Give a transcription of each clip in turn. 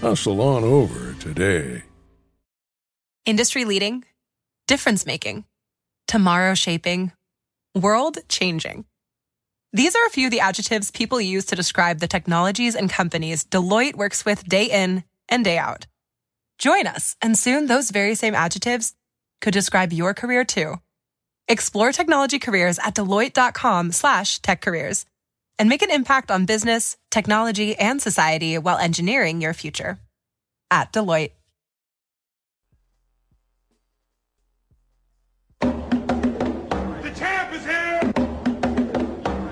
Hustle on over today. Industry leading, difference making, tomorrow shaping, world changing. These are a few of the adjectives people use to describe the technologies and companies Deloitte works with day in and day out. Join us, and soon those very same adjectives could describe your career too. Explore technology careers at deloitte.com slash tech careers and make an impact on business, technology, and society while engineering your future. At Deloitte. The champ is here!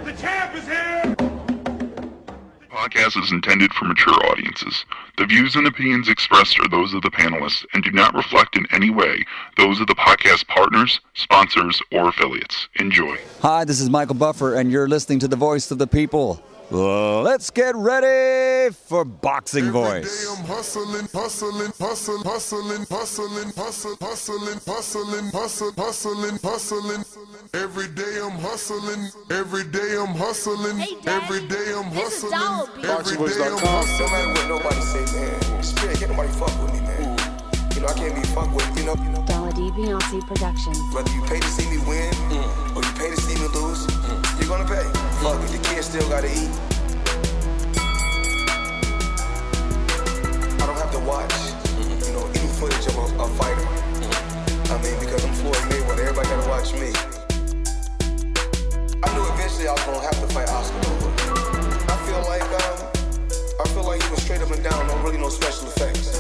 The champ is here! The podcast is intended for mature audiences. The views and opinions expressed are those of the panelists and do not reflect in any way those of the podcast partners, sponsors, or affiliates. Enjoy. Hi, this is Michael Buffer, and you're listening to the voice of the people. Let's get ready for Boxing Voice. I'm hustling, hustling, hustling, hustling, hustling, hustling, hustling, hustling, hustling, hustling, hustling. Every day I'm hustling, every day I'm hustling, Hey, Dad, every day I'm hustling, Dollar Bill. every day I'm No hustling. matter what nobody say, man. Spirit, can't nobody fuck with me, man. You know, I can't be fucked with, you know. You know Dollar D Beyonce Productions. whether you pay to see me win or you pay to see me lose, you're gonna pay. It, your kids still gotta eat. I don't have to watch, you know, any footage of a, a fighter. I mean, because I'm Floyd Mayweather, everybody gotta watch me. I knew eventually I was gonna have to fight Oscar. I feel like, um, I feel like he was straight up and down, no really no special effects.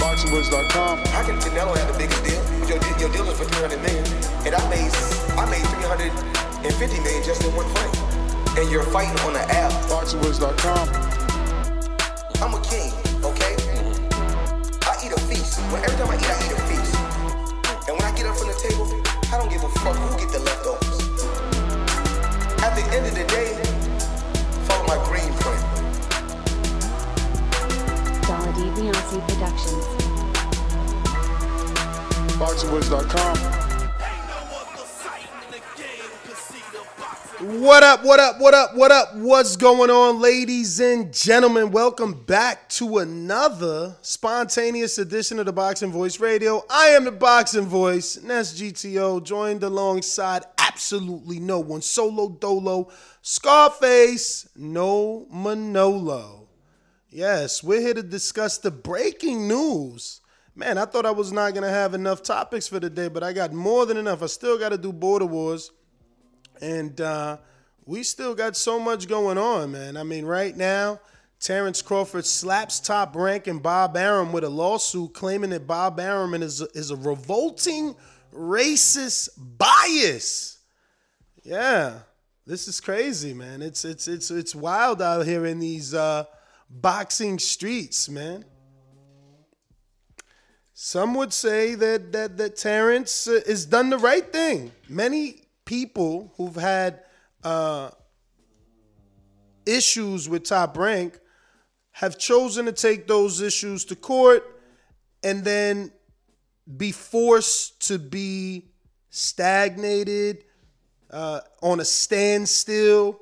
BoxingWords.com. How can Canelo have the biggest deal? Your, deal- your deal is for 300 million. And I made, I made 350 million just in one fight. And you're fighting on the app. BoxingWords.com. I'm a king, okay? I eat a feast. When every time I eat, I eat a feast. And when I get up from the table, I don't give a fuck who get the leftovers. At the end of the day, follow my green print. Dollar D Beyonce Productions. BoxingWords.com. What up, what up, what up, what up? What's going on, ladies and gentlemen? Welcome back to another spontaneous edition of the Boxing Voice Radio. I am the Boxing Voice, and that's GTO, joined alongside absolutely no one. Solo Dolo, Scarface, no Manolo. Yes, we're here to discuss the breaking news. Man, I thought I was not going to have enough topics for today, but I got more than enough. I still got to do Border Wars. And uh, we still got so much going on, man. I mean, right now, Terrence Crawford slaps top rank and Bob Arum with a lawsuit claiming that Bob Arum is is a revolting racist bias. Yeah, this is crazy, man. It's it's it's it's wild out here in these uh, boxing streets, man. Some would say that that that Terrence has done the right thing. Many people who've had uh, issues with Top Rank have chosen to take those issues to court and then be forced to be stagnated, uh, on a standstill,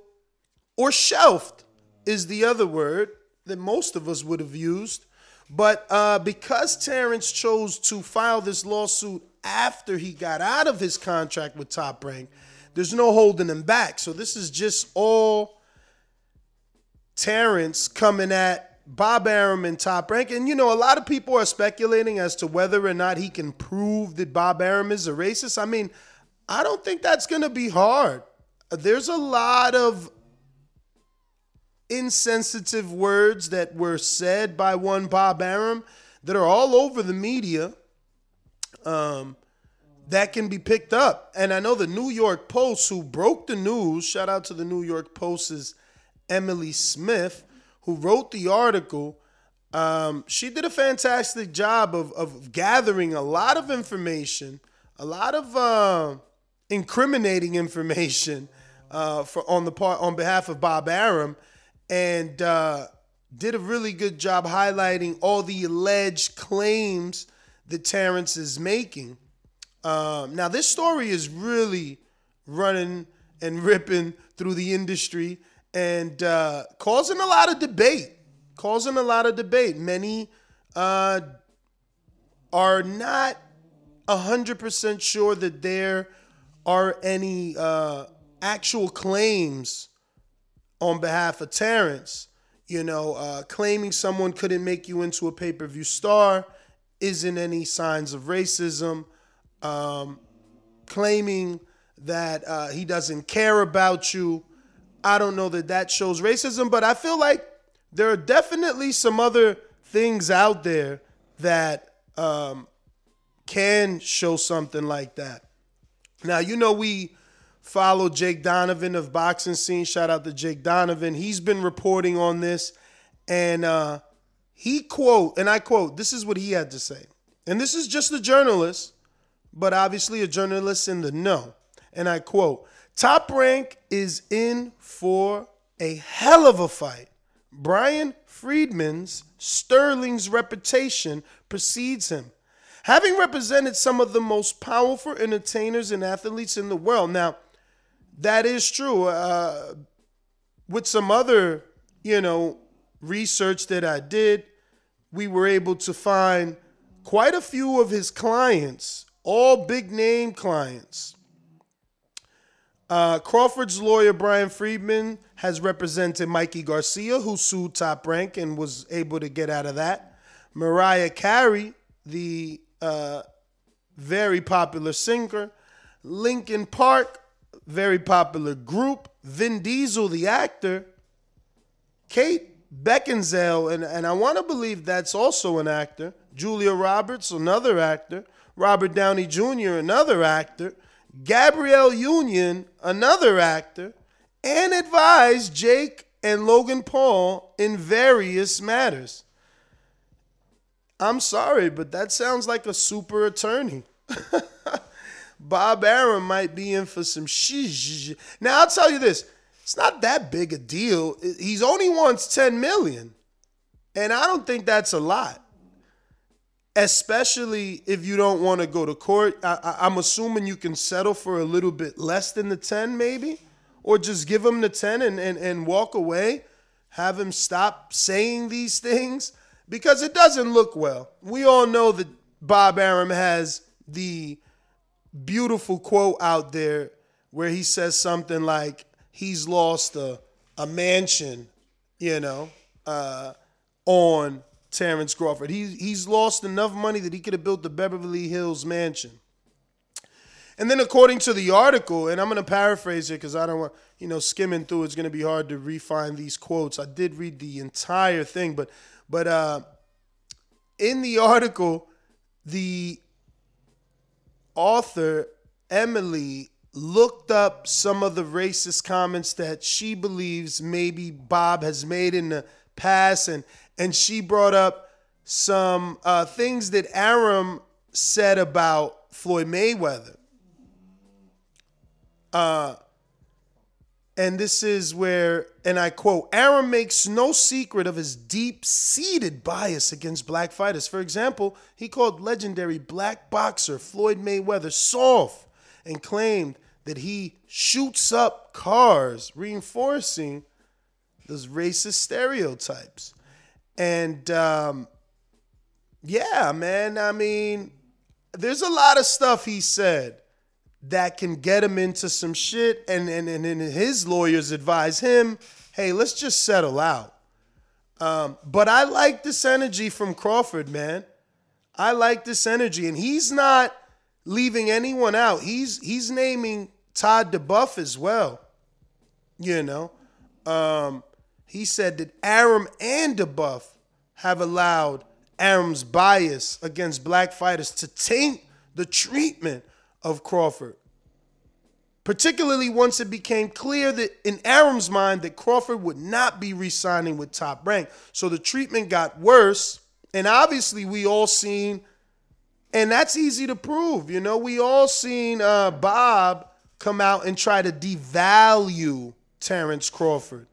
or shelved is the other word that most of us would have used. But uh, because Terrence chose to file this lawsuit after he got out of his contract with Top Rank, there's no holding him back. So this is just all Terrence coming at Bob Arum and Top Rank. And, you know, a lot of people are speculating as to whether or not he can prove that Bob Arum is a racist. I mean, I don't think that's to be hard. There's a lot of insensitive words that were said by one Bob Arum that are all over the media um, that can be picked up. And I know the New York Post, who broke the news, shout out to the New York Post's Emily Smith, who wrote the article. Um, she did a fantastic job of, of gathering a lot of information, a lot of uh, incriminating information uh, for on the part on behalf of Bob Arum, and uh, did a really good job highlighting all the alleged claims that Terrence is making. Um, now, this story is really running and ripping through the industry and uh, causing a lot of debate. Causing a lot of debate. Many uh, are not 100% sure that there are any uh, actual claims on behalf of Terrence. You know, uh, claiming someone couldn't make you into a pay per view star isn't any signs of racism. Um, claiming that uh, he doesn't care about you, I don't know that that shows racism, but I feel like there are definitely some other things out there that um, can show something like that. Now, you know, we follow Jake Donovan of Boxing Scene. Shout out to Jake Donovan. He's been reporting on this, and uh, he quote, and I quote, this is what he had to say. And this is just a journalist, but obviously a journalist in the know. And I quote, Top Rank is in for a hell of a fight. Bryan Freedman's Sterling's reputation precedes him, having represented some of the most powerful entertainers and athletes in the world. Now, that is true. Uh, with some other, you know, research that I did, we were able to find quite a few of his clients, all big name clients. Uh, Crawford's lawyer, Bryan Freedman, has represented Mikey Garcia, who sued Top Rank and was able to get out of that. Mariah Carey, the uh, very popular singer. Linkin Park, very popular group. Vin Diesel, the actor. Kate Beckinsale, and, and I want to believe that's also an actor. Julia Roberts, another actor. Robert Downey Jr., another actor. Gabrielle Union, another actor. And advised Jake and Logan Paul in various matters. I'm sorry, but that sounds like a super attorney. Bob Arum might be in for some shish. Now I'll tell you this: it's not that big a deal. He's only wants 10 million, and I don't think that's a lot. Especially if you don't want to go to court. I, am assuming you can settle for a little bit less than the 10, maybe, or just give him the 10 and, and, and walk away. Have him stop saying these things because it doesn't look well. We all know that Bob Arum has the beautiful quote out there where he says something like he's lost a, a mansion, you know, uh, on Terrence Crawford. He, he's lost enough money that he could have built the Beverly Hills mansion. And then, according to the article, and I'm going to paraphrase it because I don't want, you know, skimming through it's going to be hard to refine these quotes. I did read the entire thing, but, but uh, in the article, the author Emily looked up some of the racist comments that she believes maybe Bob has made in the past, and and she brought up some uh, things that Arum said about Floyd Mayweather. Uh, and this is where, and I quote, Arum makes no secret of his deep seated bias against black fighters. For example, he called legendary black boxer Floyd Mayweather soft and claimed that he shoots up cars, reinforcing those racist stereotypes. And um, yeah, man, I mean, there's a lot of stuff he said that can get him into some shit. And, and, and, his lawyers advise him, hey, let's just settle out. Um, but I like this energy from Crawford, man. I like this energy. And he's not leaving anyone out. He's he's naming Todd duBoef as well. You know, um, he said that Arum and duBoef have allowed Arum's bias against black fighters to taint the treatment of Crawford. particularly once it became clear that in Arum's mind that Crawford would not be re-signing with Top Rank. So the treatment got worse, and obviously we all seen, and that's easy to prove. You know, we all seen uh, Bob come out and try to devalue Terrence Crawford.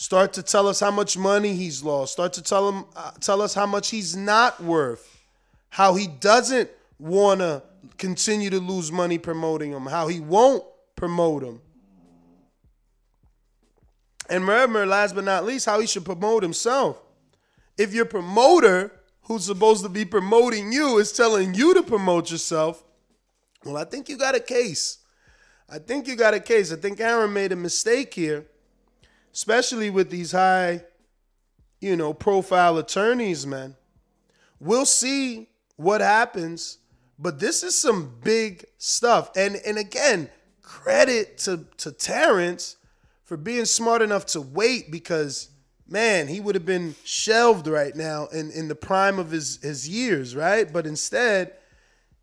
Start to tell us how much money he's lost. Start to tell him, uh, tell us how much he's not worth. How he doesn't want to continue to lose money promoting him. How he won't promote him. And remember, last but not least, how he should promote himself. If your promoter, who's supposed to be promoting you, is telling you to promote yourself, well, I think you got a case. I think you got a case. I think Aaron made a mistake here especially with these high, you know, profile attorneys, man. We'll see what happens, but this is some big stuff. And and again, credit to to Terrence for being smart enough to wait because man, he would have been shelved right now in, in the prime of his, his years, right? But instead,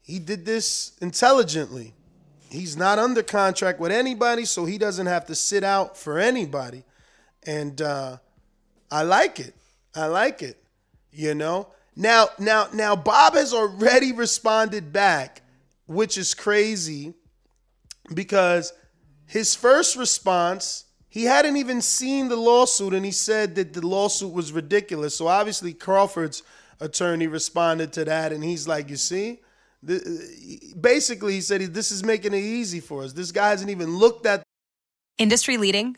he did this intelligently. He's not under contract with anybody, so he doesn't have to sit out for anybody and uh, I like it. I like it. You know. Now, now, now, Bob has already responded back, which is crazy, because his first response he hadn't even seen the lawsuit, and he said that the lawsuit was ridiculous. So obviously, Crawford's attorney responded to that, and he's like, "You see." basically, he said, This is making it easy for us. This guy hasn't even looked at. Industry leading,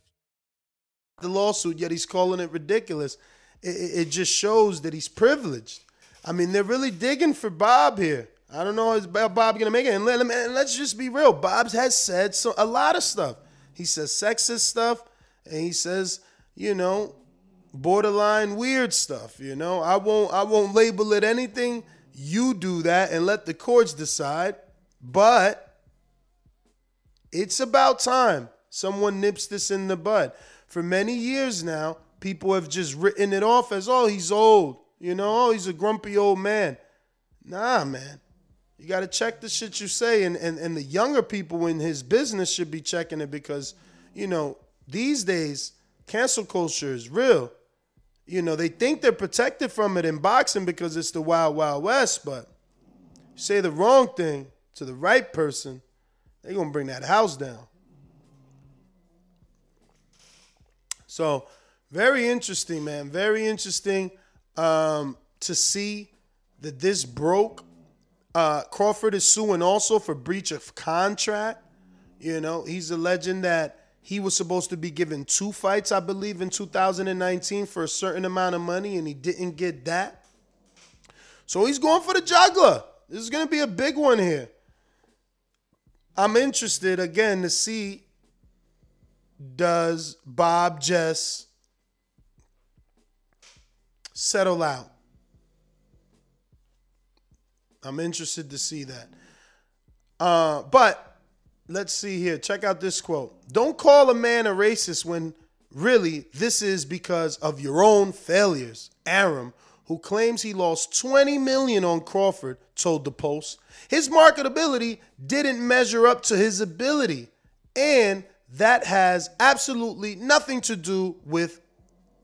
The lawsuit, yet he's calling it ridiculous it, it just shows that he's privileged. I mean, they're really digging for Bob here. I don't know how Bob gonna make it. And, let, and let's just be real. Bob has said so, a lot of stuff. He says sexist stuff, and he says, you know, borderline weird stuff. You know, I won't I won't label it anything. You do that and let the courts decide. But it's about time someone nips this in the bud. For many years now, people have just written it off as, oh, he's old. You know, oh, he's a grumpy old man. Nah, man. You got to check the shit you say. And, and, and the younger people in his business should be checking it because, you know, these days, cancel culture is real. You know, they think they're protected from it in boxing because it's the wild, wild west, but say the wrong thing to the right person, they're going to bring that house down. So, very interesting, man. Very interesting um, to see that this broke. Uh, Crawford is suing also for breach of contract. You know, he's alleging that he was supposed to be given two fights, I believe, in 2019 for a certain amount of money, and he didn't get that. So he's going for the juggler. This is going to be a big one here. I'm interested again to see does Bob Jess settle out. I'm interested to see that. Uh, but let's see here. Check out this quote. Don't call a man a racist when really this is because of your own failures. Arum, who claims he lost 20 million on Crawford, told the Post. His marketability didn't measure up to his ability, and that has absolutely nothing to do with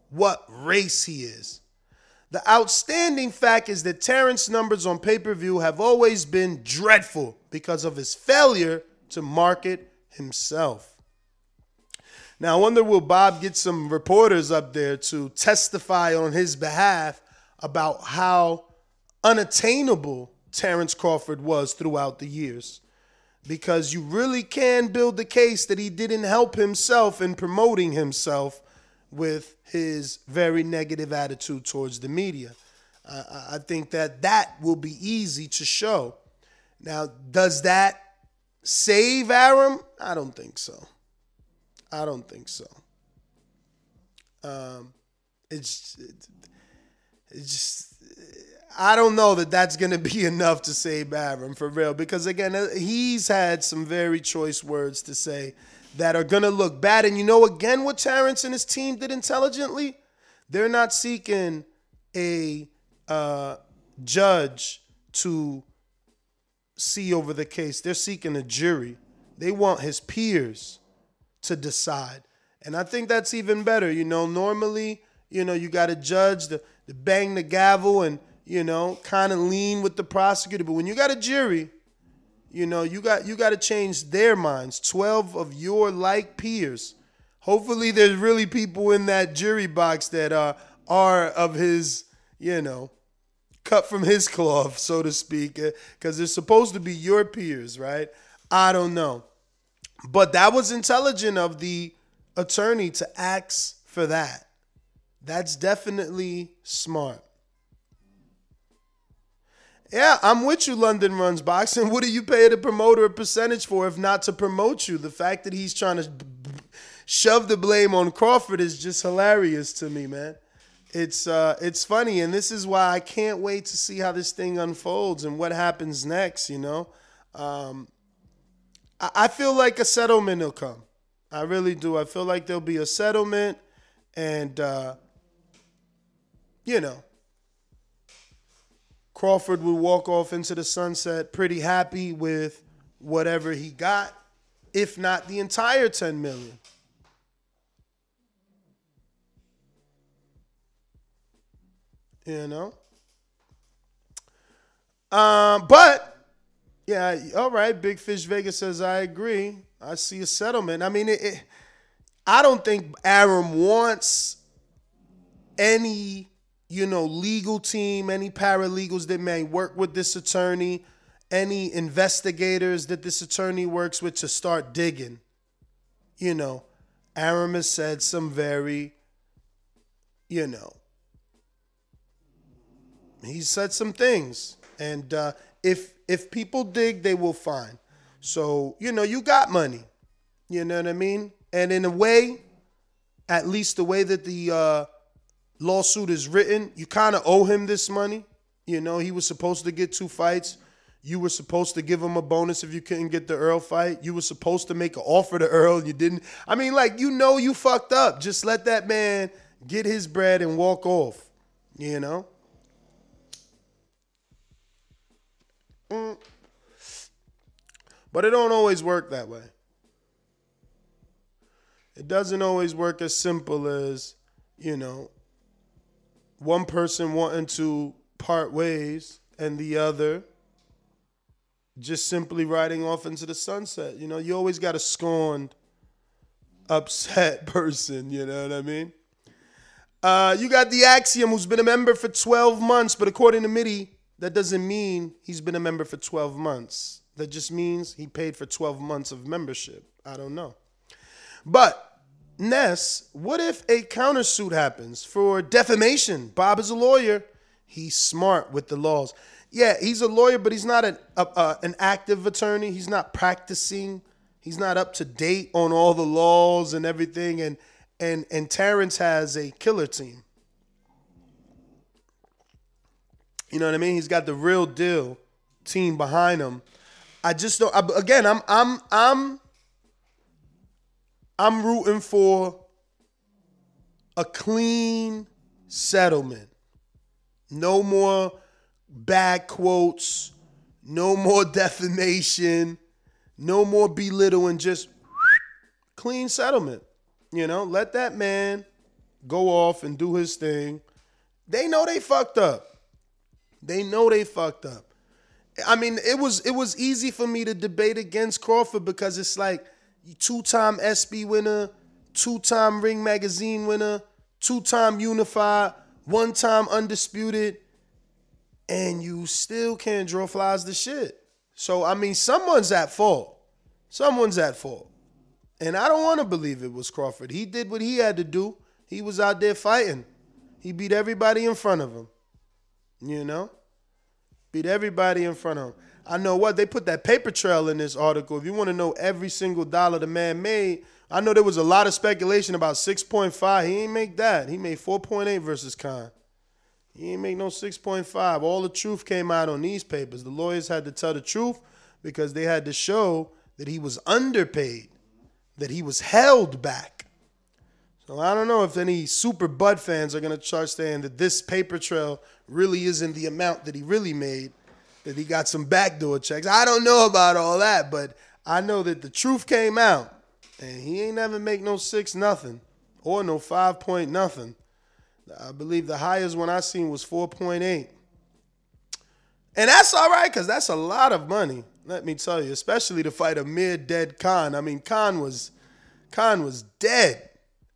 what race he is. The outstanding fact is that Terrence's numbers on pay per view have always been dreadful because of his failure to market himself. Now, I wonder will Bob get some reporters up there to testify on his behalf about how unattainable Terrence Crawford was throughout the years? Because you really can build the case that he didn't help himself in promoting himself with his very negative attitude towards the media. Uh, I think that that will be easy to show. Now, does that save Arum? I don't think so. I don't think so. Um, it's it, it's just I don't know that that's going to be enough to save Arum for real because again uh, he's had some very choice words to say that are going to look bad. And you know again what Terrence and his team did intelligently? They're not seeking a uh, judge to see over the case. They're seeking a jury. They want his peers to decide. And I think that's even better you know. Normally you know you got a judge to, to bang the gavel and you know, kind of lean with the prosecutor. But when you got a jury, you know, you got you got to change their minds. Twelve of your like peers. Hopefully, there's really people in that jury box that uh, are of his, you know, cut from his cloth, so to speak, because uh, they're supposed to be your peers, right? I don't know, but that was intelligent of the attorney to ask for that. That's definitely smart. Yeah, I'm with you, London Runs Boxing. What do you pay the promoter a percentage for if not to promote you? The fact that he's trying to shove the blame on Crawford is just hilarious to me, man. It's uh, it's funny, and this is why I can't wait to see how this thing unfolds and what happens next. You know, um, I, I feel like a settlement will come. I really do. I feel like there'll be a settlement, and uh, you know, Crawford would walk off into the sunset pretty happy with whatever he got, if not the entire 10 million. You know? Um, but yeah, all right. Big Fish Vegas says I agree. I see a settlement. I mean, it, it, I don't think Arum wants any you know, legal team, any paralegals that may work with this attorney, any investigators that this attorney works with to start digging. You know, Arum has said some very, you know, he said some things. And uh, if if people dig, they will find. So, you know, you got money. You know what I mean? And in a way, at least the way that the uh, lawsuit is written, you kind of owe him this money. You know, he was supposed to get two fights. You were supposed to give him a bonus if you couldn't get the Errol fight. You were supposed to make an offer to Errol. and You didn't. I mean, like, you know, you fucked up. Just let that man get his bread and walk off. You know? Mm. But it don't always work that way. It doesn't always work as simple as, you know, one person wanting to part ways and the other just simply riding off into the sunset. You know, you always got a scorned, upset person, you know what I mean? Uh, you got the Axiom, who's been a member for 12 months, but according to Mitty, that doesn't mean he's been a member for 12 months. That just means he paid for 12 months of membership. I don't know. But Ness, what if a countersuit happens for defamation? Bob is a lawyer. He's smart with the laws. Yeah, he's a lawyer, but he's not an, an active attorney. He's not practicing. He's not up to date on all the laws and everything. And and and Terrence has a killer team. You know what I mean? He's got the real deal team behind him. I just don't. I, again, I'm I'm I'm I'm rooting for a clean settlement. No more bad quotes, no more defamation, no more belittling, just clean settlement. You know, let that man go off and do his thing. They know they fucked up. They know they fucked up. I mean, it was it was easy for me to debate against Crawford because it's like two-time SB winner, two-time Ring Magazine winner, two-time Unified, one-time Undisputed, and you still can't draw flies to shit. So I mean, someone's at fault. Someone's at fault. And I don't want to believe it was Crawford. He did what he had to do. He was out there fighting. He beat everybody in front of him. You know? Beat everybody in front of him. I know what they put that paper trail in this article. If you want to know every single dollar the man made I know there was a lot of speculation about 6.5. He ain't make that. He made 4.8 versus Khan. He ain't make no 6.5. All the truth came out on these papers. The lawyers had to tell the truth because they had to show that he was underpaid, that he was held back. So I don't know if any super Bud fans are gonna start saying that this paper trail really isn't the amount that he really made, that he got some backdoor checks. I don't know about all that, but I know that the truth came out, and he ain't never make no six nothing or no five point nothing. I believe the highest one I seen was four point eight. And that's all right, because that's a lot of money, let me tell you, especially to fight a mere dead Khan. I mean, Khan was Khan was dead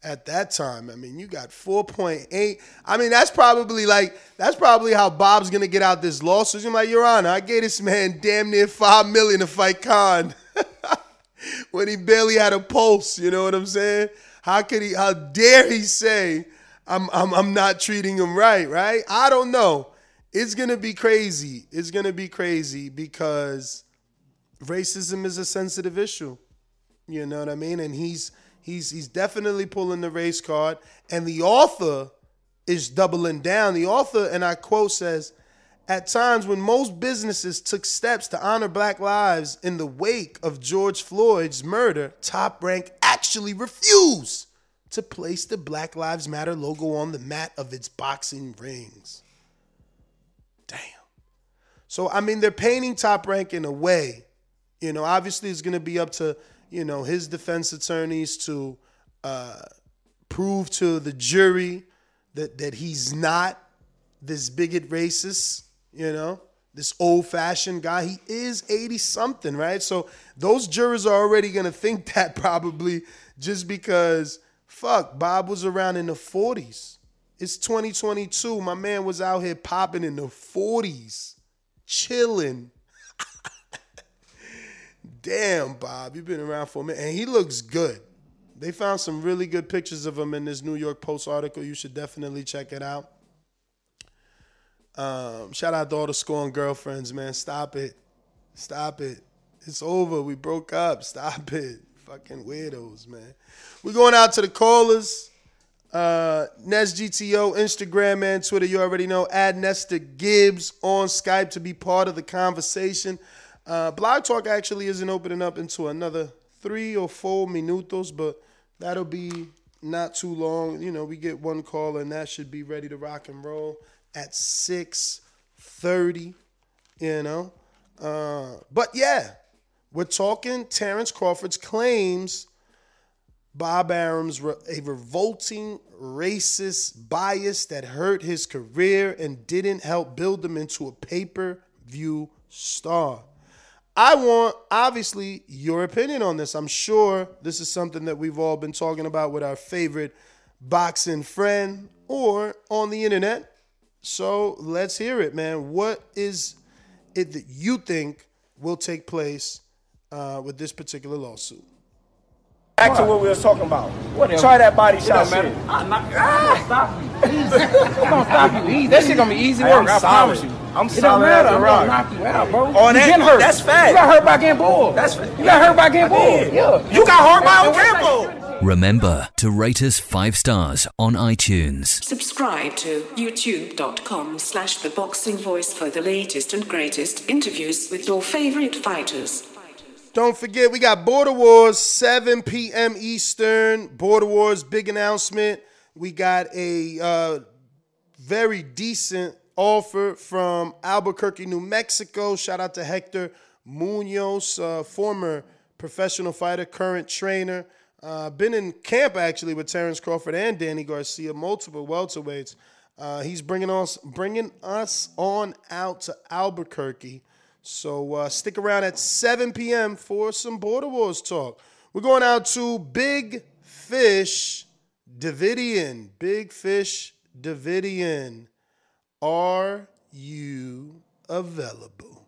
at that time. I mean, you got 4.8. I mean, that's probably like that's probably how Bob's gonna get out this lawsuit. You're like, Your Honor, I gave this man damn near five million to fight Khan when he barely had a pulse. You know what I'm saying? How could he? How dare he say I'm I'm I'm not treating him right? Right? I don't know. It's gonna be crazy. It's gonna be crazy because racism is a sensitive issue. You know what I mean? And he's he's he's definitely pulling the race card. And the author is doubling down. The author, and I quote says, at times when most businesses took steps to honor black lives in the wake of George Floyd's murder, Top Rank actually refused to place the Black Lives Matter logo on the mat of its boxing rings. Damn. So I mean they're painting Top Rank in a way. You know, obviously it's going to be up to, you know, his defense attorneys to uh, prove to the jury that that he's not this bigot racist, you know, this old fashioned guy. He is 80 something, right? So those jurors are already going to think that probably just because, fuck, Bob was around in the 40s. It's 2022. My man was out here popping in the 40s, chilling. Damn, Bob, you've been around for a minute. And he looks good. They found some really good pictures of him in this New York Post article. You should definitely check it out. Um, shout out to all the scorn girlfriends, man. Stop it. Stop it. It's over. We broke up. Stop it. Fucking weirdos, man. We're going out to the callers. Uh, Nest GTO, Instagram and Twitter. You already know. Add Nesta Gibbs on Skype to be part of the conversation. Uh, Blog Talk actually isn't opening up into another three or four minutos, but that'll be not too long. You know, we get one call and that should be ready to rock and roll at 6.30, you know. Uh, but yeah, we're talking Terrence Crawford's claims Bob Arum's a revolting racist bias that hurt his career and didn't help build him into a pay-per-view star. I want, obviously, your opinion on this. I'm sure this is something that we've all been talking about with our favorite boxing friend or on the internet. So let's hear it, man. What is it that you think will take place uh, with this particular lawsuit? Back to what we was talking about. Whatever. Try that body It shot don't shit. Ah, I'm not, ah, gonna stop you. Easy. I'm gonna stop you. Easy. That shit gonna be easy Hey, work. I'm I solid. promise you. I'm it solid don't matter. as a I'm rock. gonna knock you out, bro. Oh, you that- getting hurt. that's fact. You got hurt by getting bored. That's you got hurt by getting bored. Yeah. You got hurt by And- and a what's Remember to rate us five stars on iTunes. Subscribe to youtube.com slash the boxing voice for the latest and greatest interviews with your favorite fighters. Don't forget, we got Border Wars, 7 p.m. Eastern. Border Wars, big announcement. We got a uh, very decent offer from Albuquerque, New Mexico. Shout out to Hector Munoz, uh, former professional fighter, current trainer. Uh, been in camp actually with Terrence Crawford and Danny Garcia, multiple welterweights. Uh, he's bringing us bringing us on out to Albuquerque. So uh, stick around at 7 p.m. for some Border Wars talk. We're going out to Big Fish Davidian. Big Fish Davidian. Are you available?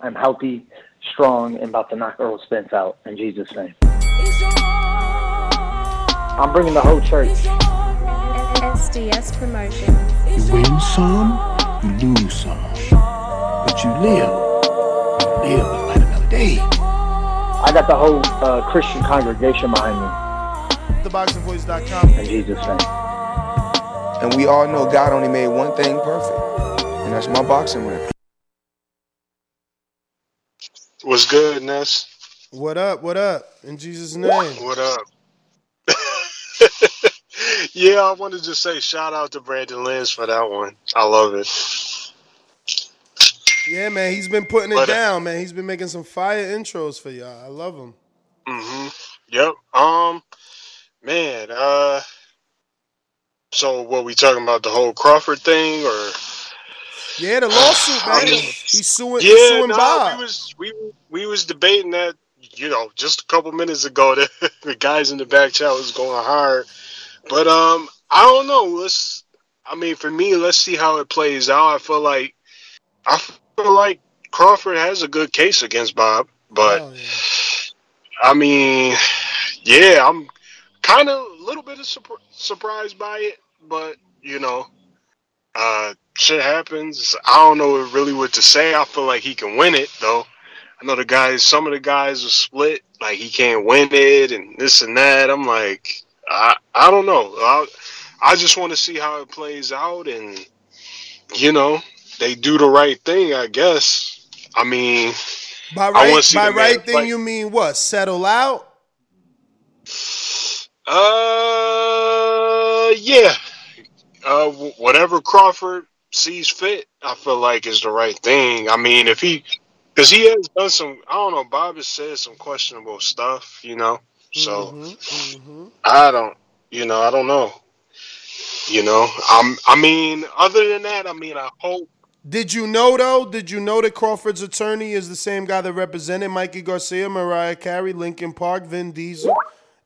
I'm healthy, strong, and about to knock Errol Spence out in Jesus' name. I'm bringing the whole church. SDS Promotions. You win some, you lose some. But you live. You live to fight another day. I got the whole uh, Christian congregation behind me. TheBoxingVoice.com. In Jesus' name. And we all know God only made one thing perfect, and that's my boxing ring. What's good, Ness? What up? What up? In Jesus' name. What up? Yeah, I wanted to just say shout out to Brandon Lynch for that one. I love it. Yeah, man, he's been putting it But, uh, down, man. He's been making some fire intros for y'all. I love him. hmm Yep. Um, man. Uh, so what we talking about the whole Crawford thing, or Yeah, the lawsuit, man. He's suing, yeah, he's suing nah, Bob. we was we we was debating that. You know, just a couple minutes ago, the, the guys in the back chat was going hard, but um, I don't know. Let's. I mean, for me, let's see how it plays out. I feel like I feel like Crawford has a good case against Bob, but I mean, yeah, I'm kind of a little bit of surpri- surprised by it, but you know, uh, shit happens. I don't know really what to say. I feel like he can win it though. I know the guys. Some of the guys are split. Like he can't win it, and this and that. I'm like, I I don't know. I I just want to see how it plays out, and you know, they do the right thing. I guess. I mean, By I right, by right thing, you mean what? Settle out? Uh, yeah. Uh, whatever Crawford sees fit, I feel like is the right thing. I mean, if he, because he has done some, I don't know. Bob has said some questionable stuff, you know. So Mm-hmm, I don't, you know, I don't know. You know, I'm. I mean, other than that, I mean, I hope. Did you know though? Did you know that Crawford's attorney is the same guy that represented Mikey Garcia, Mariah Carey, Linkin Park, Vin Diesel?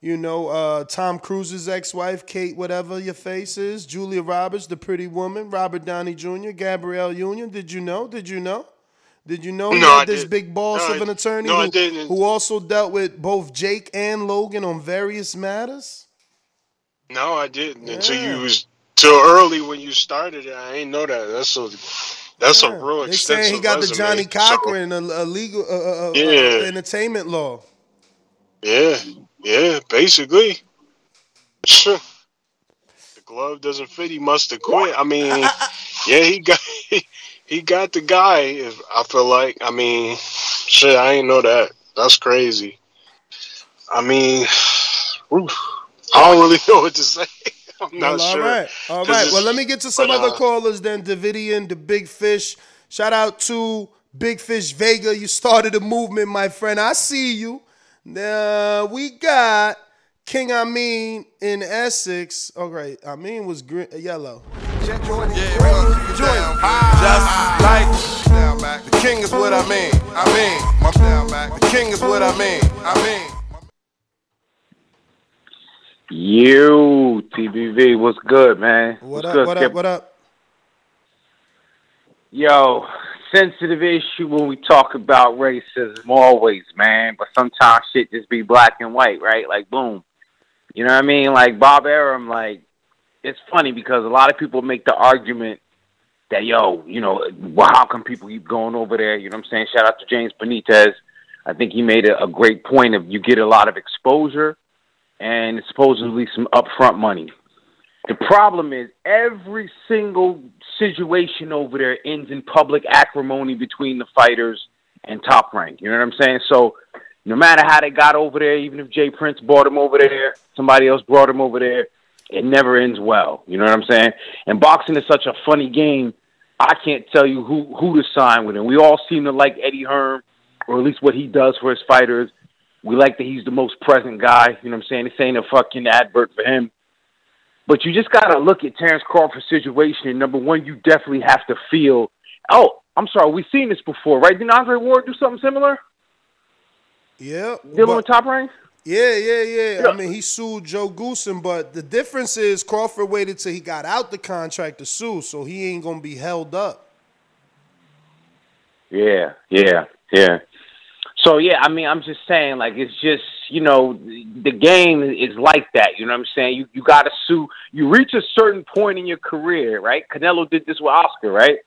You know, uh, Tom Cruise's ex-wife, Kate, whatever your face is, Julia Roberts, the pretty woman, Robert Downey Jr., Gabrielle Union. Did you know? Did you know? Did you know No, had I this big boss No, of an attorney no, who, who also dealt with both Jake and Logan on various matters? No, I didn't until you was till early when you started it. I ain't know that. That's a that's a real They extensive. saying he got the resume. Johnny So, Cochran, a, a legal uh, uh, uh, Yeah. entertainment law. yeah, yeah, basically. Sure. The glove doesn't fit. He must have quit. I mean, yeah, he got he got the guy. If I feel like, I mean, shit, I ain't know that. That's crazy. I mean, oof, I don't really know what to say. I'm not well, sure. All right, all right. Well, let me get to some but, other uh, callers then. Davidian, the Big Fish. Shout out to Big Fish Vega. You started a movement, my friend. I see you. Now we got King Amin in Essex. All right, Amin was green, yellow. Just ah, like the king is what I mean. I mean, my down back. The king is what I mean. I mean. You TBV, what's good, man? What what's up? good, What Kip? up? What up? Yo, sensitive issue when we talk about racism, always, man. But sometimes shit just be black and white, right? Like, boom. You know what I mean? Like Bob Arum, like it's funny because a lot of people make the argument that yo, you know, well, how come people keep going over there? You know what I'm saying? Shout out to James Benitez. I think he made a, a great point of you get a lot of exposure and supposedly some upfront money. The problem is every single situation over there ends in public acrimony between the fighters and top rank. You know what I'm saying? So no matter how they got over there, even if Jay Prince brought him over there, somebody else brought him over there, it never ends well. You know what I'm saying? And boxing is such a funny game. I can't tell you who who to sign with him. We all seem to like Eddie Hearn, or at least what he does for his fighters. We like that he's the most present guy. You know what I'm saying? This ain't a fucking advert for him. But you just gotta look at Terrence Crawford's situation. And number one, you definitely have to feel. Oh, I'm sorry, we've seen this before, right? Didn't Andre Ward do something similar? Yeah. Dealing with top rank? Yeah, yeah, yeah, I mean, he sued Joe Goosen, but the difference is Crawford waited till he got out the contract to sue, so he ain't gonna be held up. Yeah, yeah, yeah. So yeah, I mean, I'm just saying, like, it's just you know, the game is like that. You know what I'm saying? You you got to sue. You reach a certain point in your career, right? Canelo did this with Oscar, right?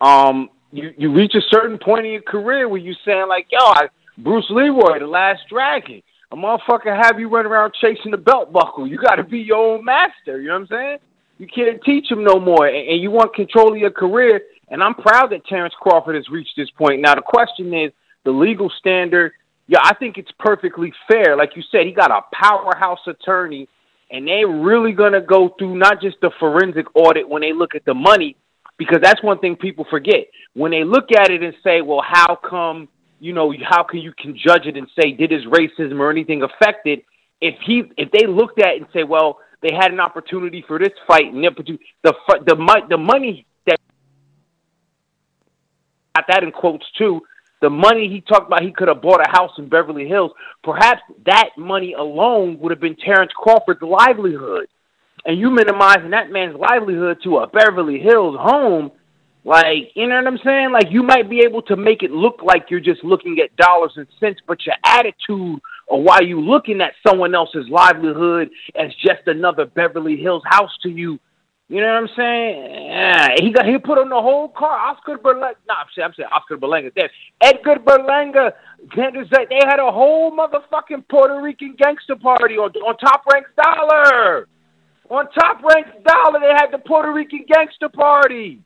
Um, you you reach a certain point in your career where you saying like, yo, I, Bruce Leroy, the Last Dragon, a motherfucker have you run around chasing the belt buckle. You got to be your own master. You know what I'm saying? You can't teach him no more, and, and you want control of your career. And I'm proud that Terrence Crawford has reached this point. Now the question is the legal standard. Yeah, I think it's perfectly fair. Like you said, he got a powerhouse attorney, and they're really gonna go through not just the forensic audit when they look at the money, because that's one thing people forget. When they look at it and say, well, how come, you know, how can you can judge it and say, did his racism or anything affect it? If he, if they looked at it and say, well, they had an opportunity for this fight and the the the, the money that got that in quotes too. The money he talked about, he could have bought a house in Beverly Hills. Perhaps that money alone would have been Terrence Crawford's livelihood. And you minimizing that man's livelihood to a Beverly Hills home, like, you know what I'm saying? Like, you might be able to make it look like you're just looking at dollars and cents, but your attitude or why you looking at someone else's livelihood as just another Beverly Hills house to you you know what I'm saying? Yeah, he got he put on the whole car. Oscar Berlanga. No, I'm saying I'm saying Oscar Berlanga. There, Edgar Berlanga. They had a whole motherfucking Puerto Rican gangster party on on Top Rank's Dollar. On Top Rank's Dollar, they had the Puerto Rican gangster party.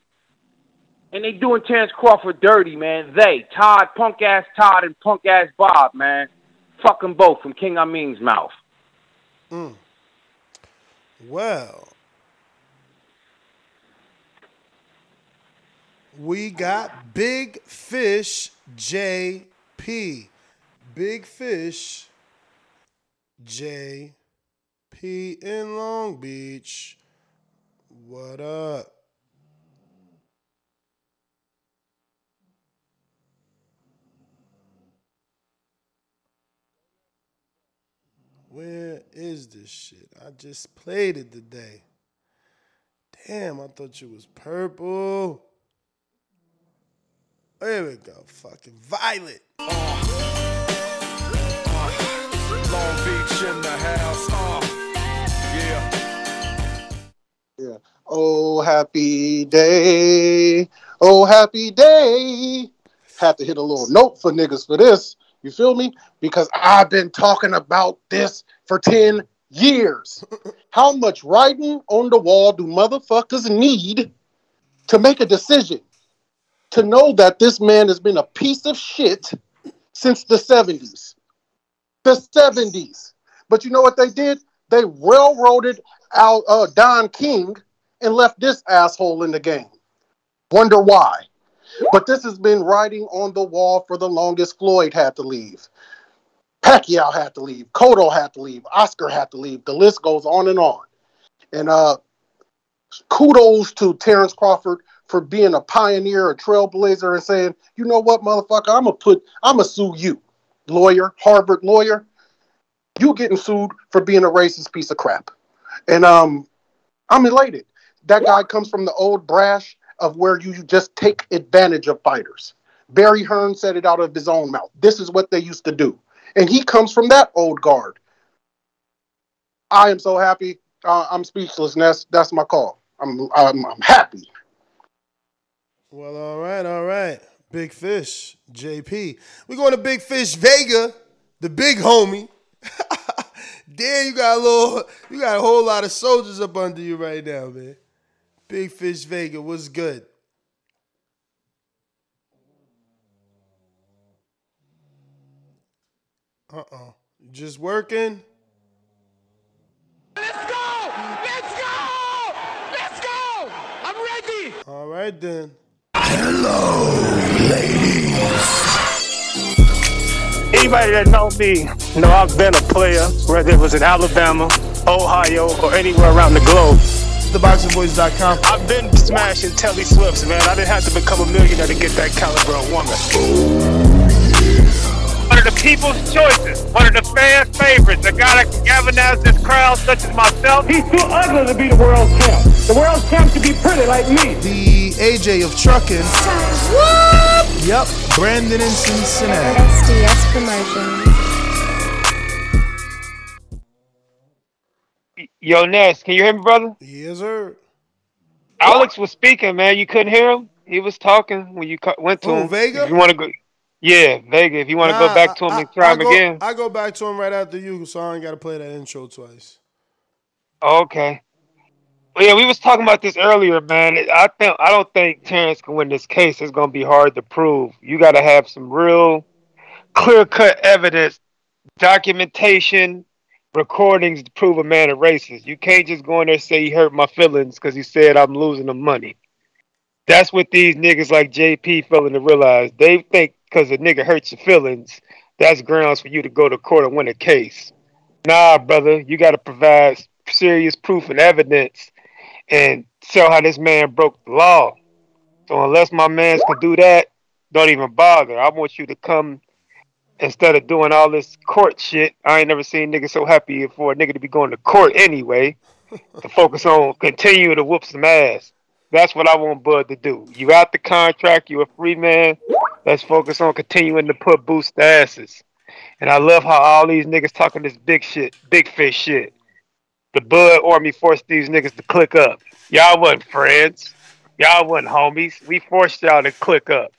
And they doing Terrence Crawford dirty, man. They, Todd, punk ass Todd, and punk ass Bob, man. Fuck them both from King Amin's mouth. Mm. Well, we got Big Fish JP. Big Fish JP in Long Beach. What up? Where is this shit? I just played it today. Damn, I thought you was purple. There we go. Fucking Violet. Long Beach in the house. Uh, yeah. Yeah. Oh, happy day. Oh, happy day. Have to hit a little note for niggas for this. You feel me? Because I've been talking about this for 10 years. How much writing on the wall do motherfuckers need to make a decision? To know that this man has been a piece of shit since the 70s. The 70s. But you know what they did? They railroaded out uh, Don King and left this asshole in the game. Wonder why? But this has been writing on the wall for the longest. Floyd had to leave. Pacquiao had to leave. Cotto had to leave. Oscar had to leave. The list goes on and on. And uh, kudos to Terrence Crawford for being a pioneer, a trailblazer, and saying, you know what, motherfucker, I'm gonna put, I'm gonna sue you, lawyer, Harvard lawyer. You getting sued for being a racist piece of crap, and um, I'm elated. That guy comes from the old brash of where you just take advantage of fighters. Barry Hearn said it out of his own mouth. This is what they used to do, and he comes from that old guard. I am so happy. Uh, I'm speechless, and that's that's my call. I'm I'm, I'm happy. Well, all right, all right. Big Fish, JP. We're going to Big Fish Vega, the big homie. Damn, you got a little, you got a whole lot of soldiers up under you right now, man. Big Fish Vega, what's good? Uh-uh. Just working? Let's go! Let's go! Let's go! I'm ready! All right then. Hello, ladies. Anybody that knows me know I've been a player, whether it was in Alabama, Ohio, or anywhere around the globe. theboxingvoice.com. I've been smashing Telly Swifts, man. I didn't have to become a millionaire to get that caliber of woman. Oh, One of the people's choices, one of the fans' favorites, a guy that can galvanize this crowd, such as myself. He's too ugly to be the world champ. The world champ should be pretty like me. The AJ of trucking. Whoop! Yep, Brandon in Cincinnati. SDS Promotions. Yo, Ness, can you hear me, brother? Yes, sir. Alex was speaking, man. You couldn't hear him? He was talking when you went to Who, him. Vega? If you want to go, yeah, Vega. If you want to Nah, go back to him I- and try I him go, again, I go back to him right after you, so I ain't got to play that intro twice. okay. Well, yeah, we was talking about this earlier, man. I think I don't think Terrence can win this case. It's gonna be hard to prove. You got to have some real clear cut evidence, documentation, recordings to prove a man a racist. You can't just go in there and say he hurt my feelings because he said I'm losing the money. That's what these niggas like JP failing to realize. They think because a nigga hurts your feelings, that's grounds for you to go to court and win a case. Nah, brother, you got to provide serious proof and evidence and show how this man broke the law. So unless my mans can do that, don't even bother. I want you to come instead of doing all this court shit. I ain't never seen niggas so happy for a nigga to be going to court anyway. to focus on continuing to whoop some ass. That's what I want Bud to do. You out the contract, you a free man. Let's focus on continuing to put boost asses. And I love how all these niggas talking this big shit, big fish shit. The Bud Army forced these niggas to click up. Y'all wasn't friends. Y'all wasn't homies. We forced y'all to click up.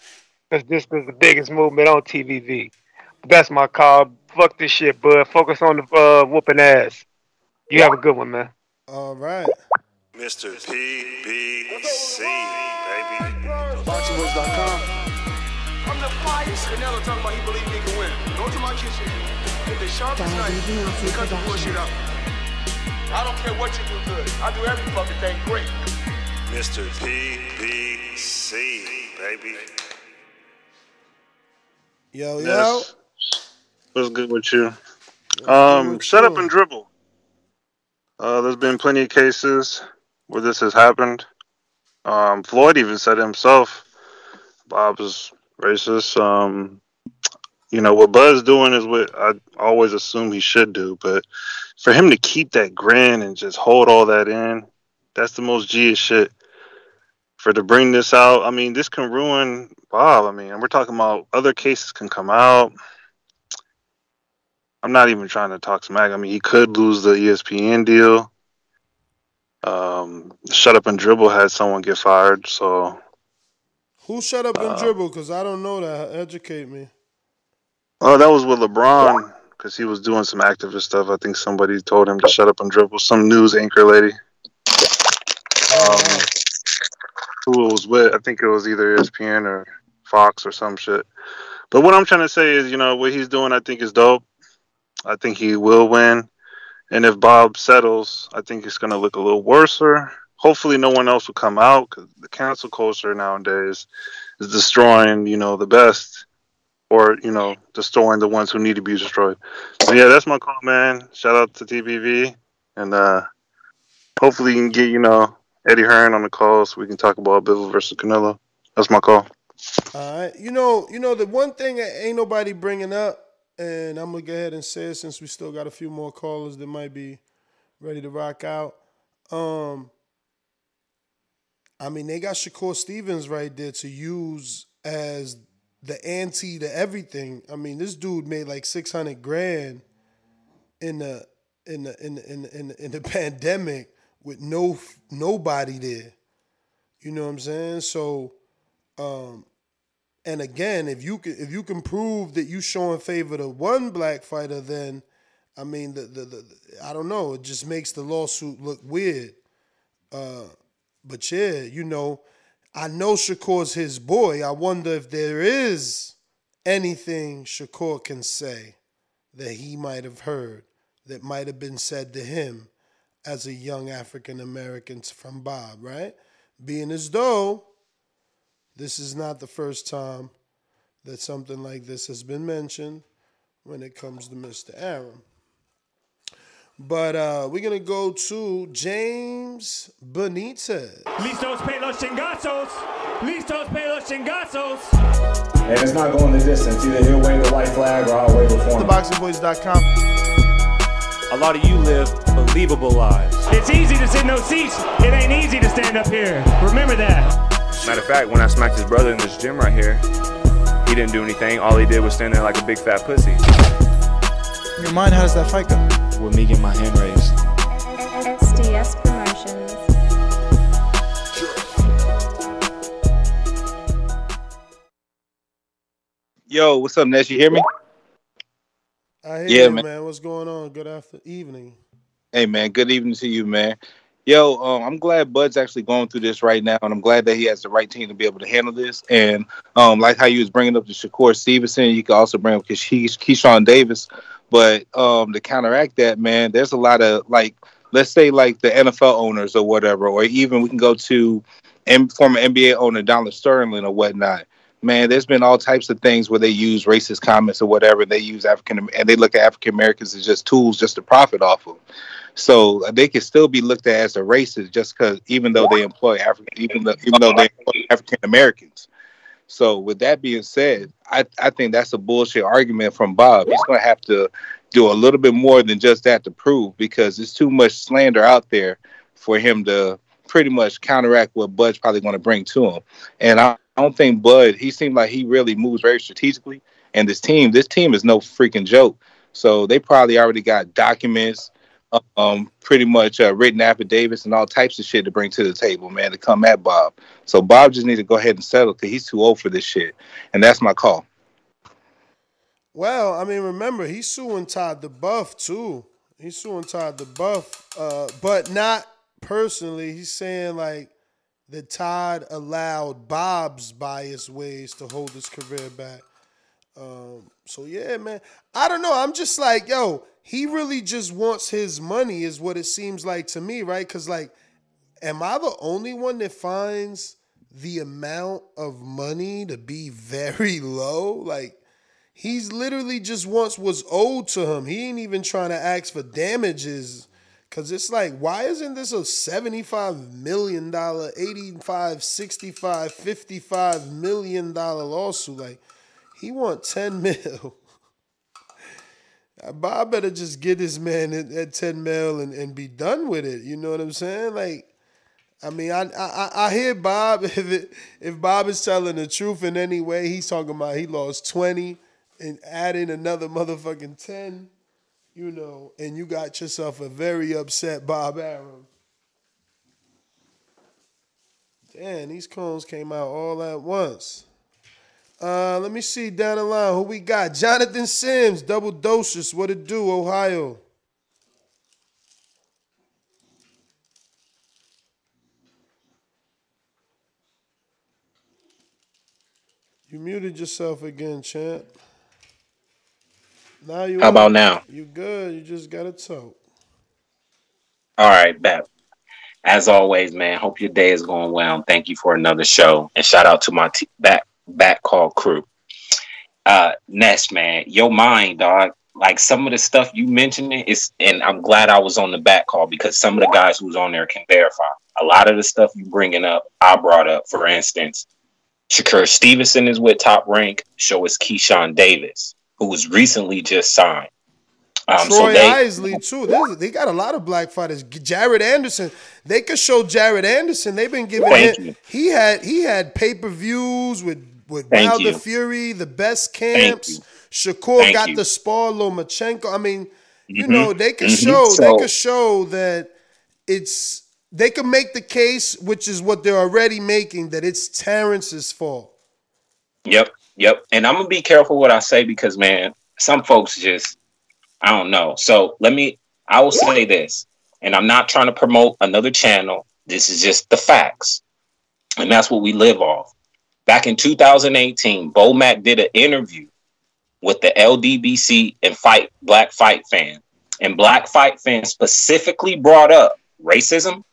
Because this was the biggest movement on TBV. That's my call. Fuck this shit, Bud. Focus on the uh, whooping ass. You have a good one, man. All right. Mr. PBC, baby. BoxingVoice.com. I'm the finest. Canelo talking about he believe he can win. Go to my kitchen. Get the sharpest knife and cut the bullshit up. I don't care what you do good. I do every fucking thing great. Mr. PBC, baby. Yo, yo. Yes. What's good with you? Um, shut up and dribble. Uh, there's been plenty of cases where this has happened. Um, Floyd even said himself, Bob's racist. Um, you know what Bud's doing is what I always assume he should do, but for him to keep that grin and just hold all that in, that's the most G shit. For to bring this out, I mean, this can ruin Bob. I mean, we're talking about other cases can come out. I'm not even trying to talk smack. I mean, he could lose the ESPN deal. Um, shut up and dribble had someone get fired, so Who shut up and Uh, dribble? Because I don't know that. Educate me. Oh, that was with LeBron because he was doing some activist stuff. I think somebody told him to shut up and dribble. Some news anchor lady. Um, who it was with? I think it was either ESPN or Fox or some shit. But what I'm trying to say is, you know, what he's doing, I think is dope. I think he will win. And if Bob settles, I think it's going to look a little worser. Hopefully, no one else will come out because the cancel culture nowadays is destroying, you know, the best or you know destroying the ones who need to be destroyed. So yeah, that's my call, man. Shout out to TBV, and uh hopefully you can get you know Eddie Hearn on the call so we can talk about Bivol versus Canelo. That's my call. All right. You know, you know the one thing that ain't nobody bringing up, and I'm gonna go ahead and say it since we still got a few more callers that might be ready to rock out. Um, I mean, they got Shakur Stevens right there to use as the ante to everything. I mean, this dude made like six hundred grand in the in the in in in in the pandemic with no nobody there. You know what I'm saying? So, um, and again, if you can if you can prove that you showing favor to one black fighter, then I mean the the, the I don't know. It just makes the lawsuit look weird. Uh, but yeah, you know, I know Shakur's his boy. I wonder if there is anything Shakur can say that he might have heard that might have been said to him as a young African American from Bob, right? Being as though this is not the first time that something like this has been mentioned when it comes to Mr. Arum. But uh, we're gonna go to James Benitez. Listos pe los chingazos. Listos pe los chingazos. And it's not going the distance. Either he'll wave the white flag or I'll wave it for him. TheBoxingVoice.com. A lot of you live believable lives. It's easy to sit in those seats. It ain't easy to stand up here. Remember that. Matter of fact, when I smacked his brother in this gym right here, he didn't do anything. All he did was stand there like a big fat pussy. In your mind, how does that fight go? With me getting my hand raised. SDS Promotions. Yo, what's up, Ness? You hear me? I hear yeah, you, man. man. What's going on? Good after evening. Hey, man. Good evening to you, man. Yo, um, I'm glad Bud's actually going through this right now, and I'm glad that he has the right team to be able to handle this. And um, like how you was bringing up the Shakur Stevenson, you can also bring up Keys- Keyshawn Davis. But um, to counteract that, man, there's a lot of like, let's say like the NFL owners or whatever, or even we can go to M- former NBA owner Donald Sterling or whatnot. Man, there's been all types of things where they use racist comments or whatever. They use African and they look at African Americans as just tools just to profit off of. So uh, they can still be looked at as a racist just because even though they employ African, even though even though they employ African Americans. So with that being said, I, I think that's a bullshit argument from Bob. He's going to have to do a little bit more than just that to prove because there's too much slander out there for him to pretty much counteract what Bud's probably going to bring to him. And I, I don't think Bud, he seemed like he really moves very strategically. And this team, this team is no freaking joke. So they probably already got documents, um, pretty much uh, written affidavits and all types of shit to bring to the table, man, to come at Bob. So Bob just needs to go ahead and settle because he's too old for this shit. And that's my call. Well, I mean, remember he's suing Todd duBoef too. He's suing Todd duBoef, uh, but not personally. He's saying like that Todd allowed Bob's biased ways to hold his career back. Um, so yeah, man. I don't know. I'm just like, yo, he really just wants his money, is what it seems like to me, right? Because like, am I the only one that finds the amount of money to be very low? Like, he's literally just wants what's owed to him. He ain't even trying to ask for damages. Cause it's like, why isn't this a $75 million, 85, 65, 55 million dollar lawsuit? Like, he want 10 mil. Bob better just get this man at, at 10 mil and, and be done with it. You know what I'm saying? Like, I mean, I I, I hear Bob if it, if Bob is telling the truth in any way, he's talking about he lost 20 and adding another motherfucking 10, you know, and you got yourself a very upset Bob Arum. Damn, these cones came out all at once. Uh, let me see down the line who we got. Jonathan Sims, double doses. What it do, Ohio? You muted yourself again, champ. Now you. How about now? You good? You just got to talk. All right, bet. As always, man, hope your day is going well. Thank you for another show. And shout out to my t- back back call crew. Uh Ness, man, your mind, dog. Like some of the stuff you mentioned is and I'm glad I was on the back call because some of the guys who's on there can verify. A lot of the stuff you bringing up, I brought up. For instance, Shakur Stevenson is with Top Rank. So is Keyshawn Davis, who was recently just signed. Um, Troy so they, Isley too. They got a lot of black fighters. Jared Anderson. They could show Jared Anderson. They've been giving him. you. He had he had pay per views with with Thank Wilder you. Fury, the best camps. you. Shakur Thank got you. the spar Lomachenko. I mean, you Mhm. know, they could Mhm. show they So- could show that it's they could make the case, which is what they're already making, that it's Terrence's fault. Yep, yep. And I'm gonna be careful what I say because man, some folks just I don't know. So let me I will say this, and I'm not trying to promote another channel. This is just the facts. And that's what we live off. Back in 2018, Bo Mac did an interview with the LDBC and Fight Black Fight fan. And Black Fight fan specifically brought up racism,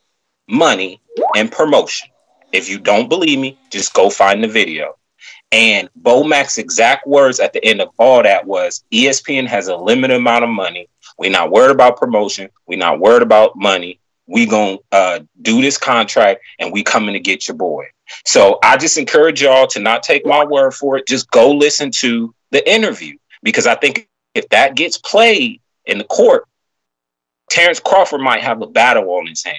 money, and promotion. If you don't believe me, just go find the video. And Bo Mac's exact words at the end of all that was ESPN has a limited amount of money. We're not worried about promotion. We're not worried about money. We gonna uh, do this contract and we coming to get your boy. So I just encourage y'all to not take my word for it. Just go listen to the interview because I think if that gets played in the court, Terrence Crawford might have a battle on his hand.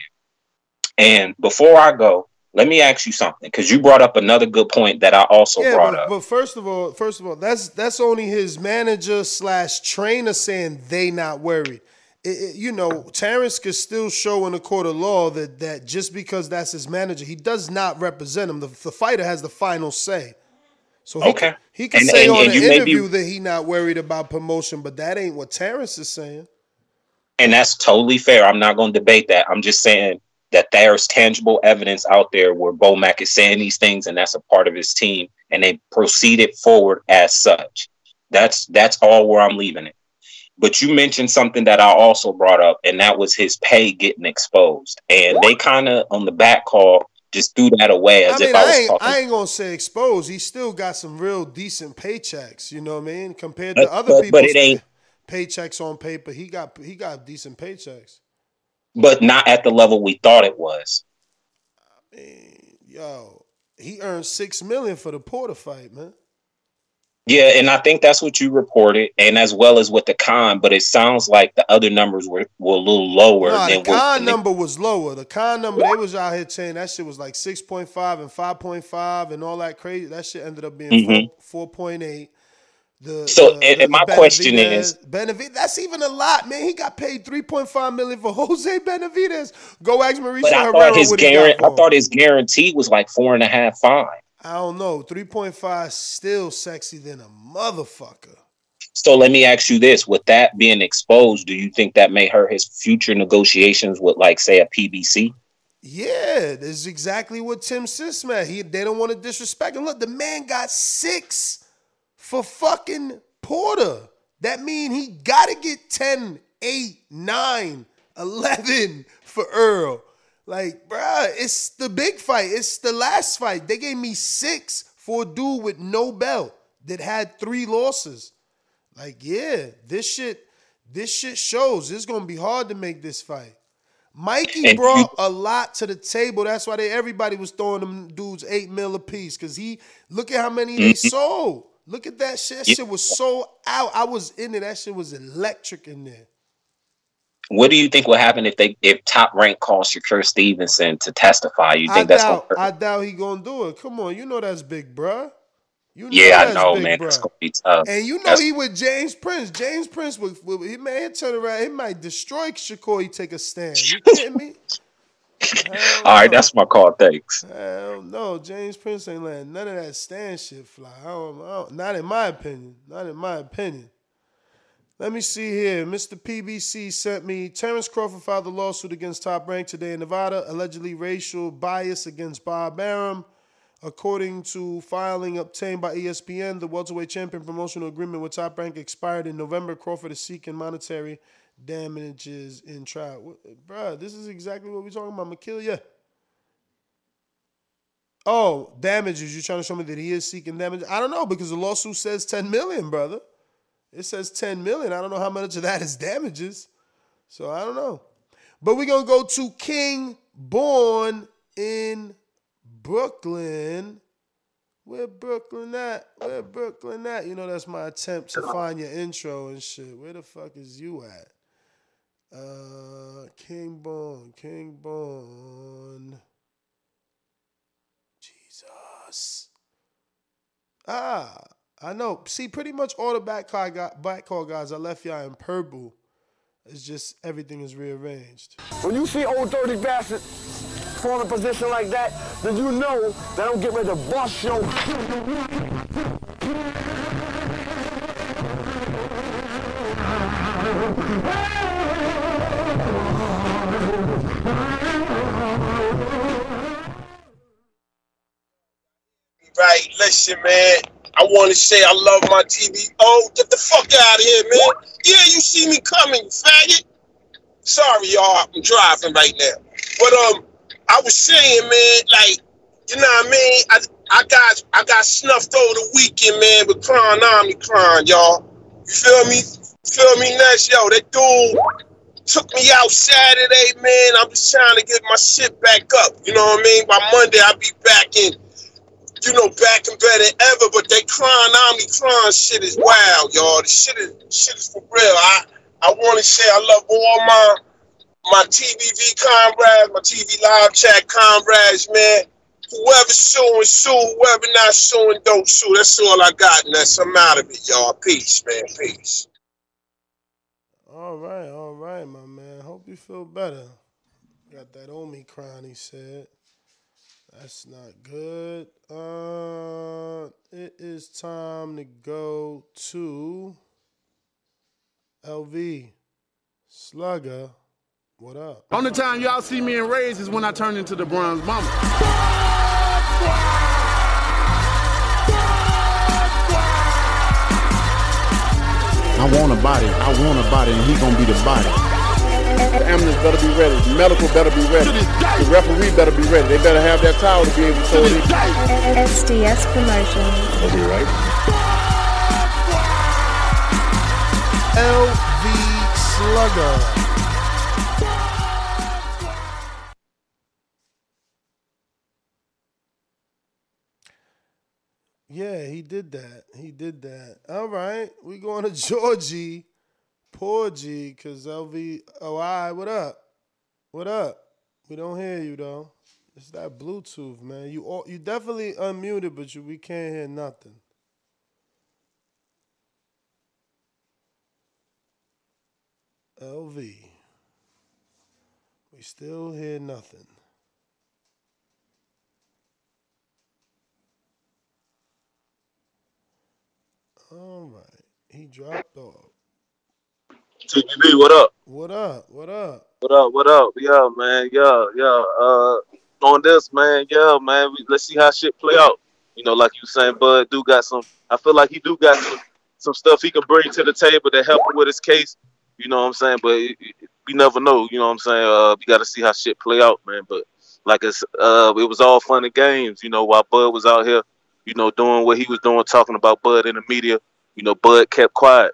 And before I go, let me ask you something because you brought up another good point that I also yeah, brought but, up. but first of all, first of all, that's that's only his manager slash trainer saying they not worried. It- it- you know, Terrence could still show in a court of law that that just because that's his manager, he does not represent him. The, the fighter has the final say. So he Okay. can, he can And- say and- on and the you may be- interview that he not worried about promotion, but that ain't what Terrence is saying. and that's totally fair. I'm not going to debate that. I'm just saying that there's tangible evidence out there where Bo Mack is saying these things, and that's a part of his team, and they proceeded forward as such. That's that's all where I'm leaving it. But you mentioned something that I also brought up, and that was his pay getting exposed, and they kind of on the back call just threw that away as I mean, if I was I ain't, talking. I ain't gonna say exposed. He still got some real decent paychecks. You know what I mean? Compared But- to other but- people's but it ain't- paychecks on paper, he got he got decent paychecks. but not at the level we thought it was. I mean, Yo, he earned six million for the Porter fight, man. Yeah, and I think that's what you reported, and as well as with the Khan. But it sounds like the other numbers were, were a little lower Nah, than the Khan number was lower. The Khan number they was out here saying that shit was like six point five and five point five and all that crazy. That shit ended up being Mhm. four point eight. The, So, the- and- the- and my the question is- Benavidez, that's even a lot, man. He got paid three point five million for Jose Benavidez. Go ask Mauricio But I Herrera thought his what he got guarantee, I thought his guarantee was like four and a half, five. I don't know. Three point five still sexy than a motherfucker. So let me ask you this: With that being exposed, do you think that may hurt his future negotiations with, like, say, a PBC? Yeah, this is exactly what Tim Sismat. He they don't want to disrespect him. Look, the man got six for fucking Porter. That mean he gotta get 10, 8, 9, 11 for Errol. Like, bruh, it's the big fight. It's the last fight. They gave me six for a dude with no belt that had three losses. Like, yeah, this shit, this shit shows. It's gonna be hard to make this fight. Mikey brought a lot to the table. That's why they everybody was throwing them dudes eight mil a piece. Cause he look at how many they Mhm. sold. Look at that shit. That shit was so out. I was in it. That shit was electric in there. What do you think will happen if they if Top Rank calls Shakur Stevenson to testify? You I think that's doubt, gonna hurt? I doubt he gonna do it. Come on, you know that's big, bruh. You know yeah, I know, man. bruh. That's gonna be tough. And you know That's- he with James Prince. James Prince would, would he man turn around. He might destroy Shakur. He take a stand. You kidding me? All right, that's my call. Thanks. Hell no, James Prince ain't letting none of that stand shit fly. I don't, I don't- not in my opinion. Not in my opinion. Let me see here. Mr. PBC sent me Terrence Crawford filed a lawsuit against Top Rank today in Nevada, allegedly racial bias against Bob Arum. According to filing obtained by ESPN, the welterweight champion promotional agreement with Top Rank expired in November. Crawford is seeking monetary damages in trial. Bruh, this is exactly what we're talking about. McKill, yeah. Oh, damages. You're trying to show me that he is seeking damages? I don't know because the lawsuit says 10 million, brother. It says 10 million. I don't know how much of that is damages. So I don't know. But we're going to go to King Born in Brooklyn. Where Brooklyn at? Where Brooklyn at? You know, that's my attempt to find your intro and shit. Where the fuck is you at? Uh, King Born, King Born. Jesus. Ah, I know. See, pretty much all the back call, guy, back call guys, I left y'all in purple. It's just everything is rearranged. When you see old dirty bastard form a position like that, then you know that I'm getting ready to bust your. Right, listen, man. I want to say I love my TV. Oh, get the fuck out of here, man. Yeah, you see me coming, faggot. Sorry, y'all. I'm driving right now. But um, I was saying, man, like, you know what I mean? I I got I got snuffed over the weekend, man, with Cron Omnicron, y'all. You feel me? Feel me, Nash? Yo, that dude took me out Saturday, man. I'm just trying to get my shit back up. You know what I mean? By Monday, I'll be back in you know, back and better ever, but they crying Omnicron shit is wild, y'all. The shit is shit is for real. I I wanna say I love all my my TBV comrades, my TV live chat comrades, man. Whoever's suing, sue. Whoever not suing, don't sue. That's all I got, and that's I'm out of it, y'all. Peace, man. Peace. All right, all right, my man. Hope you feel better. Got that Omicron, he said. That's not good. Uh, it is time to go to LV Slugger. What up? Only time y'all see me in rays is when I turn into the Bronze Bomber. I want a body. I want a body, and he gonna be the body. The ambulance better be ready. The medical better be ready. The referee better be ready. They better have that towel to be able to throw it in. SDS promotion. I'll be right. LV Slugger. Yeah, he did that. He did that. All right, we going to Georgie, poor G, cause LV. Oh, right. What up? What up? We don't hear you though. It's that Bluetooth, man. You all, you definitely unmuted, but you we can't hear nothing. LV. We still hear nothing. All right. He dropped off. What up? What up? What up? What up? What up? Yeah, man. Yeah, yeah. Uh, on this, man. Yeah, man. We, let's see how shit play out. You know, like you saying, Bud do got some. I feel like he do got some, some stuff he can bring to the table to help him with his case. You know what I'm saying? But it, it, we never know. You know what I'm saying? Uh, we got to see how shit play out, man. But like it's, uh, it was all fun and games. You know, while Bud was out here, you know, doing what he was doing, talking about Bud in the media. You know, Bud kept quiet.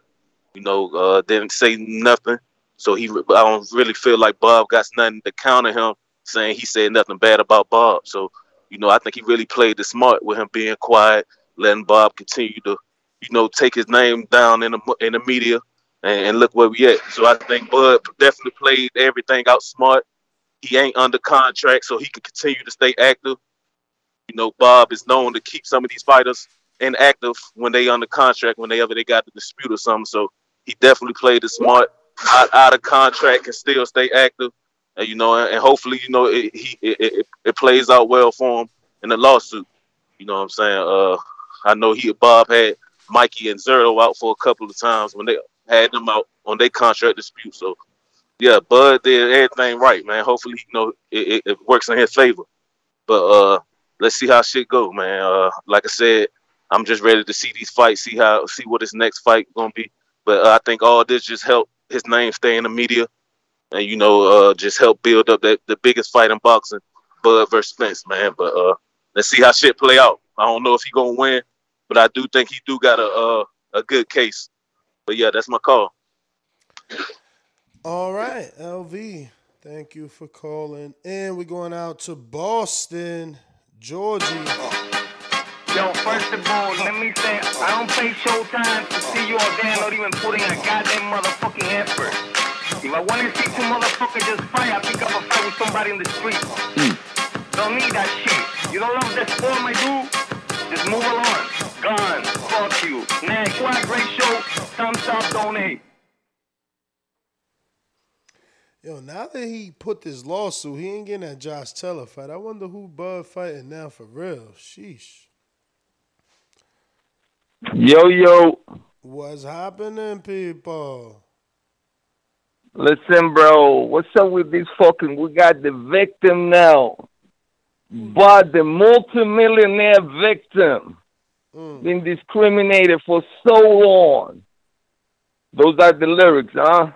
You know, uh, didn't say nothing. So he, I don't really feel like Bob got nothing to counter him saying he said nothing bad about Bob. So, you know, I think he really played the smart with him being quiet, letting Bob continue to, you know, take his name down in the in the media, and, and look where we at. So I think Bud definitely played everything out smart. He ain't under contract, so he can continue to stay active. You know, Bob is known to keep some of these fighters inactive when they under contract, whenever they got the dispute or something. So he definitely played it smart, out, out of contract, and still stay active. And you know, and, hopefully, you know, it, he it, it, it plays out well for him in the lawsuit. You know what I'm saying? Uh, I know he Bob had Mikey and Zero out for a couple of times when they had them out on their contract dispute. So yeah, Bud did everything right, man. Hopefully, you know, it, it, it works in his favor. But uh, let's see how shit go, man. Uh, like I said, I'm just ready to see these fights, see how, see what his next fight gonna be. But uh, I think all this just helped his name stay in the media, and you know, uh, just help build up that the biggest fight in boxing, Bud versus Spence, man. But uh, let's see how shit play out. I don't know if he gonna win, but I do think he do got a uh, a good case. But yeah, that's my call. All right, LV. Thank you for calling. And we're going out to Boston, Georgie. Yo, first of all, let me say, I don't play Showtime to see you all there, not even putting a goddamn motherfucking effort. If I want to see two motherfuckers just fight, I pick up a fight with somebody in the street. Hmm. Don't need that shit. You don't love that sport, I do? Just move along. Gone. Fuck you. Next. What a great show. Thumbs up, donate. Yo, now that he put this lawsuit, he ain't getting that Josh Taylor fight. I wonder who Bud fighting now for real. Sheesh. Yo, yo. What's happening, people? Listen, bro. What's up with this fucking? We got the victim now. Hmm. But the multimillionaire victim hmm. been discriminated for so long. Those are the lyrics, huh?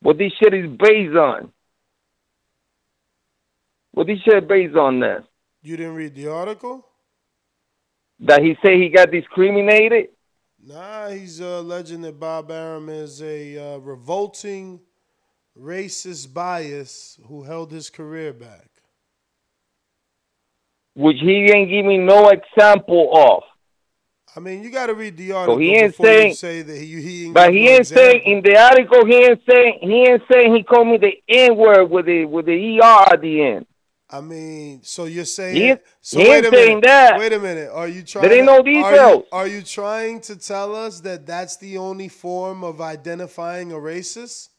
What this shit is based on. What this shit based on this? You didn't read the article? That he say he got discriminated? Nah, he's alleging that Bob Arum is a uh, revolting, racist bias who held his career back. Which he ain't give me no example of. I mean, you got to read the article So he ain't before saying, you say that he, he ain't but he ain't example. saying in the article. He ain't saying he ain't saying he called me the N word with the with the er at the end. I mean, so you're saying He so he wait a minute. that. Wait a minute. Are you trying? There ain't no to- are you- details. Are you, trying to tell us that that's the only form of identifying a racist?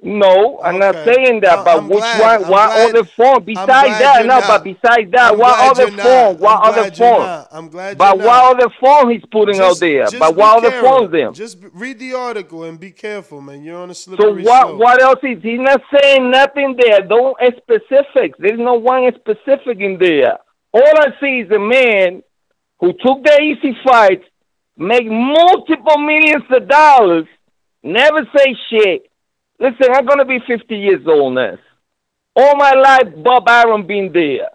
No, I'm not saying that. No, but I'm which glad- one? I'm What glad- other form? Besides that, no. not. But besides that, I'm what glad other form? What I'm other form? I'm glad But what other form he's putting out there? just But what other forms then? Just read the article and be careful, man. You're on a So slippery what? slope. What else is he not saying nothing there? Don't specifics. There's no one specific in there. All I see is a man who took the easy fights, make multiple millions of dollars, never say shit. Listen, I'm gonna be 50 years old now. All my life, Bob Arum been there.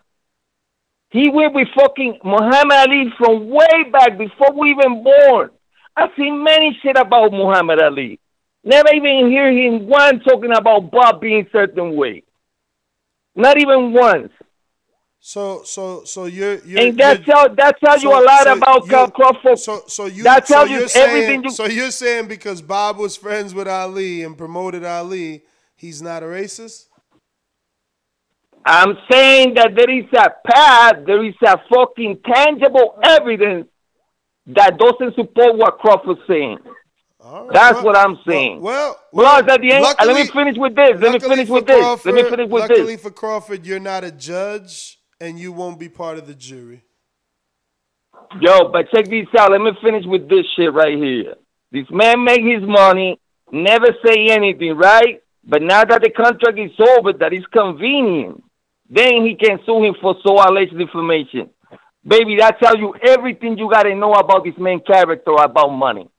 He went with fucking Muhammad Ali from way back before we even born. I've seen many shit about Muhammad Ali. Never even hear him one talking about Bob being certain way. Not even once. So, so, so you're, you're And that tell that tells you a lot so about you- Crawford. So, so you, that so tells you're you saying, everything you So you're saying because Bob was friends with Ali and promoted Ali, he's not a racist? I'm saying that there is a path, there is a fucking tangible evidence that doesn't support what Crawford's saying. That's what I'm saying. Well, Plus, at the end, uh, let me finish with this. Let me finish with this. Let me finish with luckily this. for Crawford, you're not a judge and you won't be part of the jury. Yo, but check this out. Let me finish with this shit right here. This man make his money, never say anything, right? But now that the contract is over, that is convenient. Then he can sue him for so alleged information. Baby, that tells you everything you gotta know about this main character about money.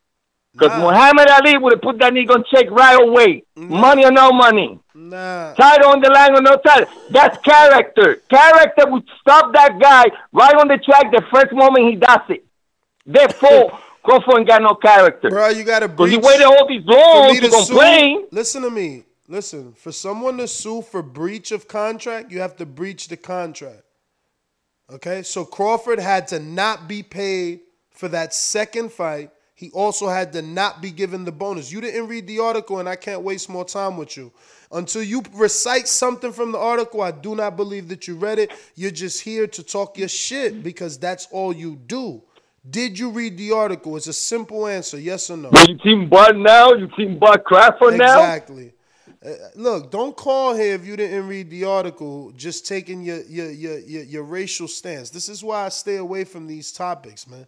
Because Muhammad Ali would have put that nigga on check right away. Money or no money. Nah. Title on the line or no title. That's character. Character would stop that guy right on the track the first moment he does it. Therefore, Crawford ain't got no character. Bro, you gotta Because he waited all these long me to sue- listen to me. Listen, for someone to sue for breach of contract, you have to breach the contract. Okay? So Crawford had to not be paid for that second fight. He also had to not be given the bonus. You didn't read the article, and I can't waste more time with you. Until you recite something from the article, I do not believe that you read it. You're just here to talk your shit because that's all you do. Did you read the article? It's a simple answer, yes or no. You team Bud now? You team Bud Crawford now? Exactly. Uh, look, don't call here if you didn't read the article, just taking your your, your your your racial stance. This is why I stay away from these topics, man.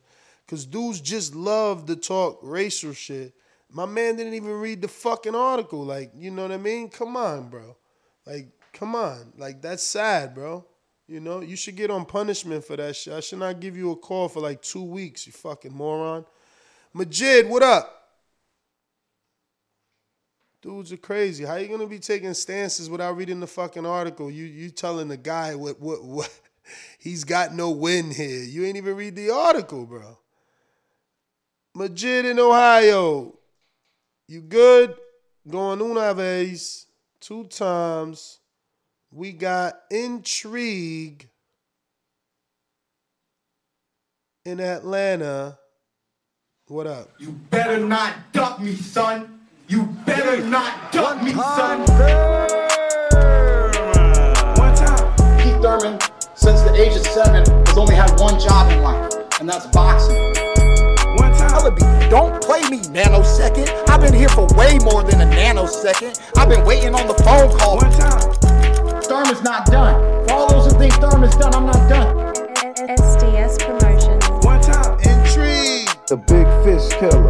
Cause dudes just love to talk racial shit. My man didn't even read the fucking article. Like, you know what I mean? Come on, bro. Like, come on. Like, that's sad, bro. You know, you should get on punishment for that shit. I should not give you a call for like two weeks, you fucking moron. Majid, what up? Dudes are crazy. How you gonna be taking stances without reading the fucking article? You you telling the guy what what what he's got no win here. You ain't even read the article, bro. Majid in Ohio. You good? Going una vez, two times. We got intrigue in Atlanta. What up? You better not duck me, son. You better not duck me, son. One time. Keith Thurman, since the age of seven, has only had one job in life, and that's boxing. One time. Ellaby, don't play me nanosecond. I've been here for way more than a nanosecond. I've been waiting on the phone call. One time. Thurman's not done. For all those who think Thurman's done, I'm not done. SDS Promotions. One time. Intrigue. The big fish killer.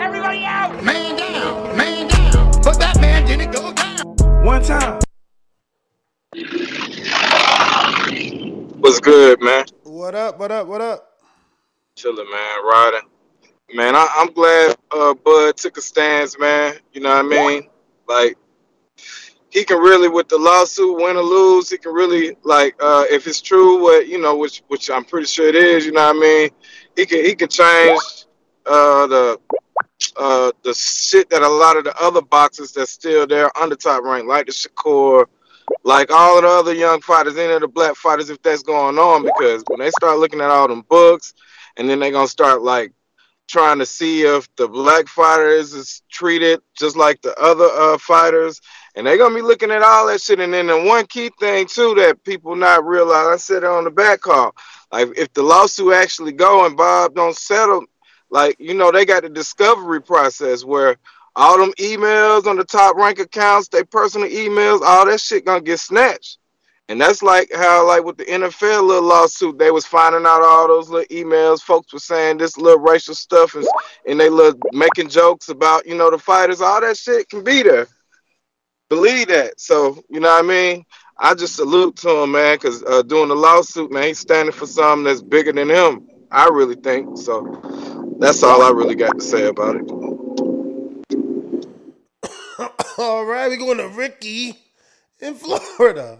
Everybody out! Man down! Man down! But that man didn't go down. One time. What's good, man? What up? What up? What up? Chilling, man. Riding. Man, I, I'm glad uh, Bud took a stance, man. You know what I mean? Like, he can really, with the lawsuit, win or lose, he can really, like, uh, if it's true, what you know, which which I'm pretty sure it is. You know what I mean? He can he can change uh, the uh, the shit that a lot of the other boxers that's still there under top rank, like the Shakur, like all of the other young fighters, any of the black fighters, if that's going on, because when they start looking at all them books, and then they're gonna start like trying to see if the black fighters is treated just like the other uh, fighters, and they're gonna be looking at all that shit. And then the one key thing too that people not realize, I said it on the back call, like if the lawsuit actually go and Bob don't settle, like you know they got the discovery process where all them emails on the top rank accounts, they personal emails, all that shit gonna get snatched. And that's like how, like with the NFL little lawsuit, they was finding out all those little emails. Folks were saying this little racial stuff, and, and they look making jokes about you know the fighters. All that shit can be there. Believe that. So you know what I mean. I just salute to him, man, because uh, doing the lawsuit, man, he's standing for something that's bigger than him. I really think so. That's all I really got to say about it. All right, we're going to Ricky in Florida.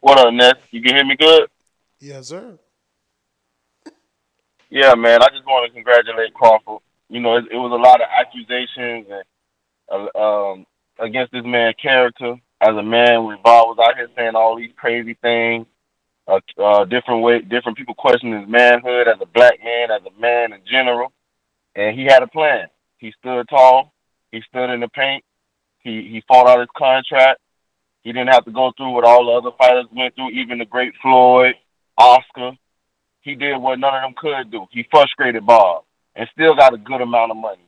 What up, Ness? You can hear me good? Yes, sir. Yeah, man. I just want to congratulate Crawford. You know, it, it was a lot of accusations and uh, um, against this man's character as a man. When Bob was out here saying all these crazy things, uh, uh, different way, different people questioning his manhood as a black man, as a man in general, and he had a plan. He stood tall. He stood in the paint. He he fought out his contract. He didn't have to go through what all the other fighters went through, even the great Floyd, Oscar. He did what none of them could do. He frustrated Bob and still got a good amount of money.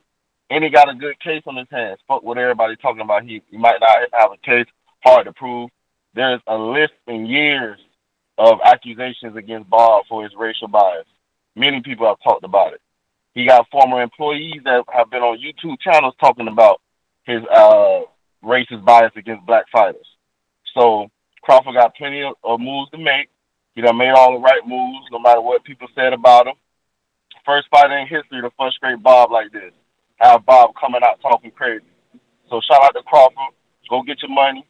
And he got a good case on his hands. Fuck what everybody talking about. He, he might not have a case, hard to prove. There's a list in years of accusations against Bob for his racial bias. Many people have talked about it. He got former employees that have been on YouTube channels talking about his uh, racist bias against black fighters. So Crawford got plenty of, of moves to make. He done made all the right moves, no matter what people said about him. First fighter in history to frustrate Bob like this. Have Bob coming out talking crazy. So shout out to Crawford. Go get your money.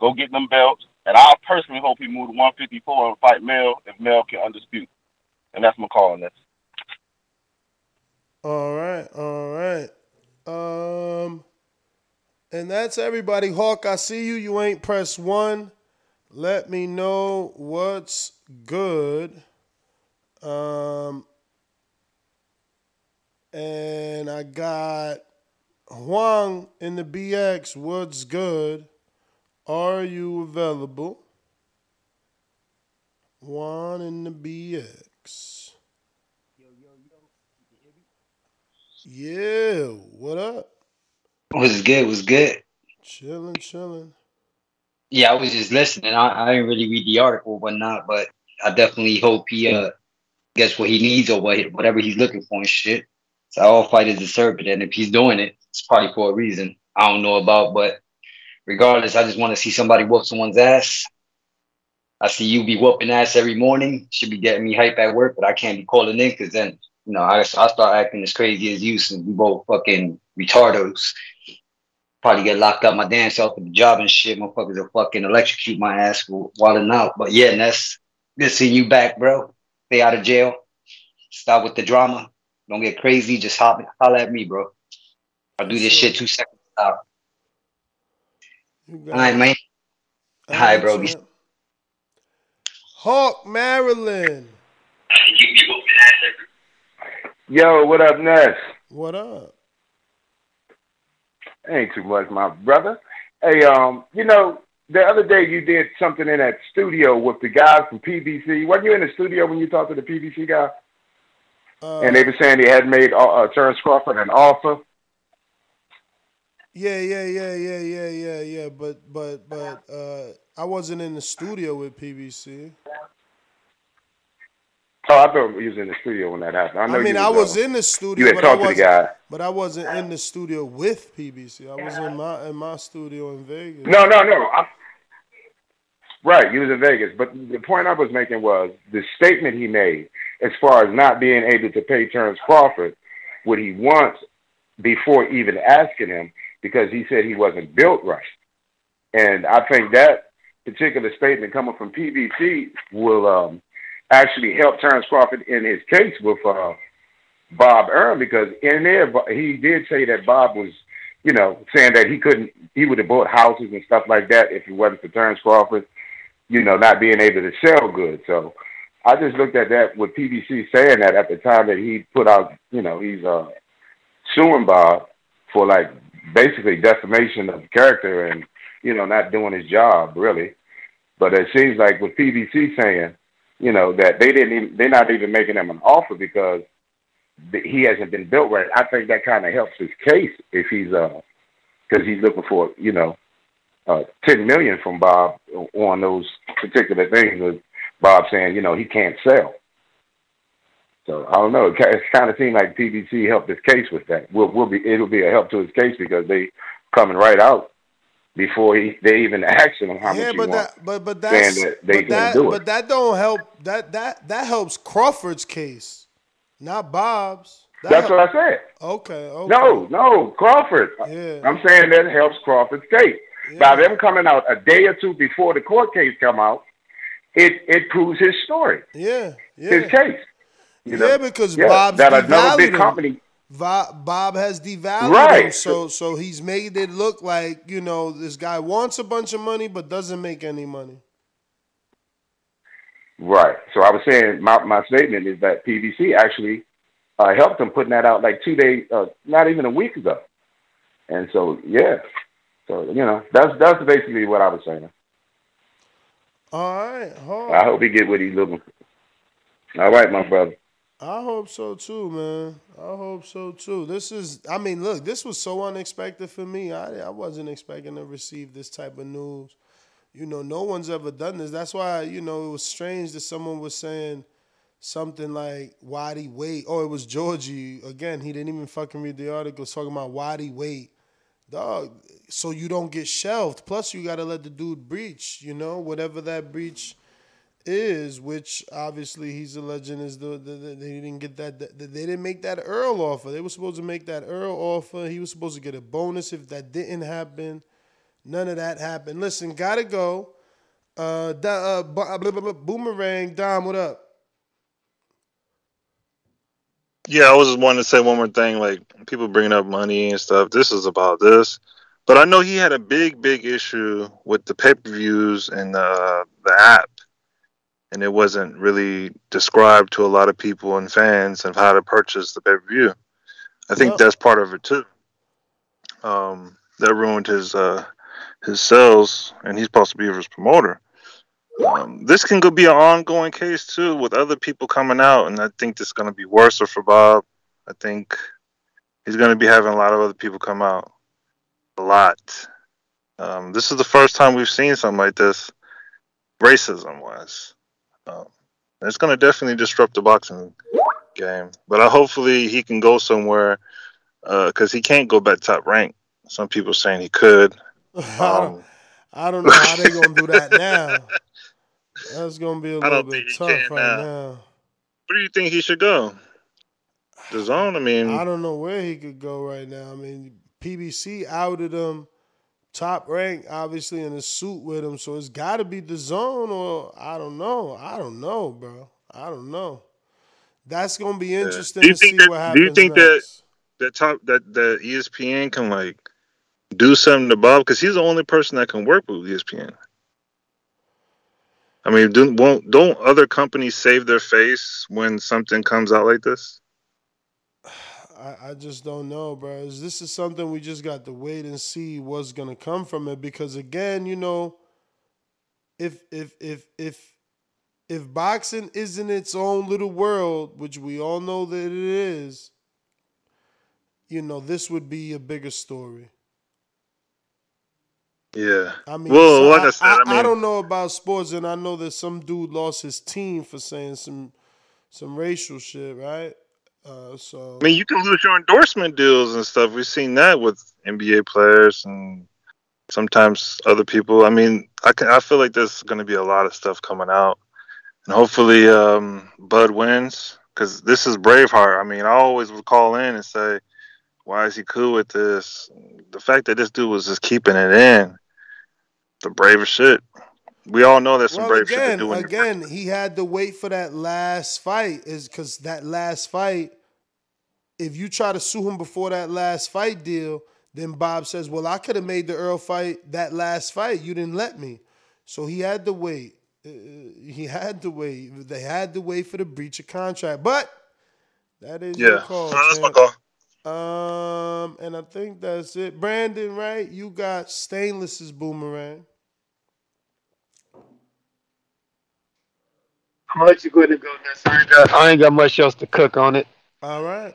Go get them belts. And I personally hope he moved to 154 and fight Mel if Mel can undispute. And that's my call on this. All right, all right. Um, and that's everybody. Hawk, I see you. You ain't press one. Let me know what's good. Um, and I got Juan in the BX. What's good? Are you available? Juan in the BX. Yeah, what up? Was good, was good. Chilling, chilling. Yeah, I was just listening. I, I didn't really read the article or whatnot, but I definitely hope he uh gets what he needs or what, whatever he's looking for and shit. So all fighters deserve it, and if he's doing it, it's probably for a reason. I don't know about, but regardless, I just want to see somebody whoop someone's ass. I see you be whooping ass every morning. Should be getting me hype at work, but I can't be calling in because then you know I I start acting as crazy as you, and we both fucking retardos. Probably get locked up my damn self at the job and shit. Motherfuckers will fucking electrocute my ass for wilding out. But yeah, Ness, good seeing you back, bro. Stay out of jail. Stop with the drama. Don't get crazy. Just hop, holler at me, bro. I'll do this shit two seconds. Stop. All right, man. Hi, bro. Be- Hawk, Maryland. Yo, what up, Ness? What up? Ain't too much, my brother. Hey, um, you know, the other day you did something in that studio with the guys from PBC. Weren't you in the studio when you talked to the PBC guy? Uh, and they were saying he had made uh, uh, Terence Crawford an offer. Yeah, yeah, yeah, yeah, yeah, yeah, yeah. But but but uh I wasn't in the studio with PBC. Oh, I thought he was in the studio when that happened. I, know I mean, you I was, uh, in the studio. You had but I talked to the guy. but I wasn't in the studio with PBC. I was in my in my studio in Vegas. No, no, no. I, right, you was in Vegas. But the point I was making was the statement he made as far as not being able to pay Terence Crawford what he wants before even asking him because he said he wasn't built right. And I think that particular statement coming from PBC will um, actually helped Terence Crawford in his case with uh, Bob Arum because in there he did say that Bob was, you know, saying that he couldn't, he would have bought houses and stuff like that if it wasn't for Terence Crawford, you know, not being able to sell good. So I just looked at that with PBC saying that at the time that he put out, you know, he's uh, suing Bob for like basically defamation of character and you know not doing his job really. But it seems like with PBC saying, you know, that they didn't even they're not even making him an offer because he hasn't been built right. I think that kind of helps his case if he's uh because he's looking for you know uh ten million from Bob on those particular things. With Bob saying you know he can't sell. So I don't know. It kind of seemed like PBC helped his case with that. Will will be it'll be a help to his case because they coming right out before he they even asking him how yeah, much he but wants. that, but but that's that they but that, do it. but that don't help. That that that helps Crawford's case, not Bob's. That That's help- what I said. Okay. okay. No, no, Crawford. Yeah. I'm saying that helps Crawford's case. By them coming out a day or two before the court case come out, it it proves his story, Yeah. Yeah. his case. You know? yeah, because Yeah, Bob's that another big company. Bob has devalued him, so so he's made it look like you know this guy wants a bunch of money but doesn't make any money. Right. So I was saying my, my statement is that PBC actually uh, helped him putting that out like two days, uh, not even a week ago. And so yeah, so you know that's that's basically what I was saying. All right, I hope he get what he's looking for. All right, my brother. I hope so too, man. I hope so too. This is, I mean, look, this was so unexpected for me. I, I wasn't expecting to receive this type of news. You know, no one's ever done this. That's why, you know, it was strange that someone was saying something like, why'd wait? Oh, it was Georgie. Again, he didn't even fucking read the article talking about why'd wait. Dog, so you don't get shelved. Plus, you got to let the dude breach, you know, whatever that breach is, which obviously he's a legend. Is the, the, the they didn't get that, that they didn't make that Errol offer. They were supposed to make that Errol offer. He was supposed to get a bonus if that didn't happen. None of that happened. Listen, gotta go. Uh, da, uh, bu- blah, blah, blah, boomerang. Dom, what up? Yeah, I was just wanting to say one more thing. Like people bringing up money and stuff. This is about this, but I know he had a big, big issue with the pay per views and the the app, and it wasn't really described to a lot of people and fans of how to purchase the pay per view. I think Well- that's part of it too. Um, that ruined his uh, his sales, and he's supposed to be his promoter. Um, this can go be an ongoing case too with other people coming out, and I think this is going to be worse for Bob. I think he's going to be having a lot of other people come out. A lot. Um, this is the first time we've seen something like this, racism wise. Um, it's going to definitely disrupt the boxing game. But I, hopefully he can go somewhere because he can't go back top rank. Some people saying he could. I don't, I don't know how they're gonna do that now. That's gonna be a little bit tough right now. now. Where do you think he should go? DAZN. I mean, I don't know where he could go right now. I mean, PBC outed him, top rank, obviously in a suit with him. So it's got to be DAZN, or I don't know. I don't know, bro. I don't know. That's gonna be Yeah. interesting Do you to see think that? what Do you think next. that that top that the E ESPN can like do something to Bob because he's the only person that can work with ESPN. I mean, do, won't don't other companies save their face when something comes out like this? I, I just don't know, bro. Is- This is something we just got to wait and see what's gonna come from it. Because again, you know, if if if if if boxing isn't its own little world, which we all know that it is, you know, this would be a bigger story. Yeah. I mean, well, so like I, said, I, mean, don't know about sports, and I know that some dude lost his team for saying some some racial shit, right? Uh, so I mean, you can lose your endorsement deals and stuff. We've seen that with NBA players and sometimes other people. I mean, I can I feel like there's going to be a lot of stuff coming out, and hopefully, um, Bud wins because this is Braveheart. I mean, I always would call in and say, "Why is he cool with this?" The fact that this dude was just keeping it in, the bravest shit. We all know there's some well, brave shit again, to do. Again, he had to wait for that last fight, is because that last fight. If you try to sue him before that last fight deal, then Bob says, "Well, I could have made the Errol fight that last fight. You didn't let me." So he had to wait. Uh, he had to wait. They had to wait for the breach of contract, but that is your Yeah. call. No, that's my champ. Um, and I think that's it. Brandon, right? You got stainless's boomerang. I'm gonna let you go ahead and go next. I ain't got, I ain't got much else to cook on it. All right.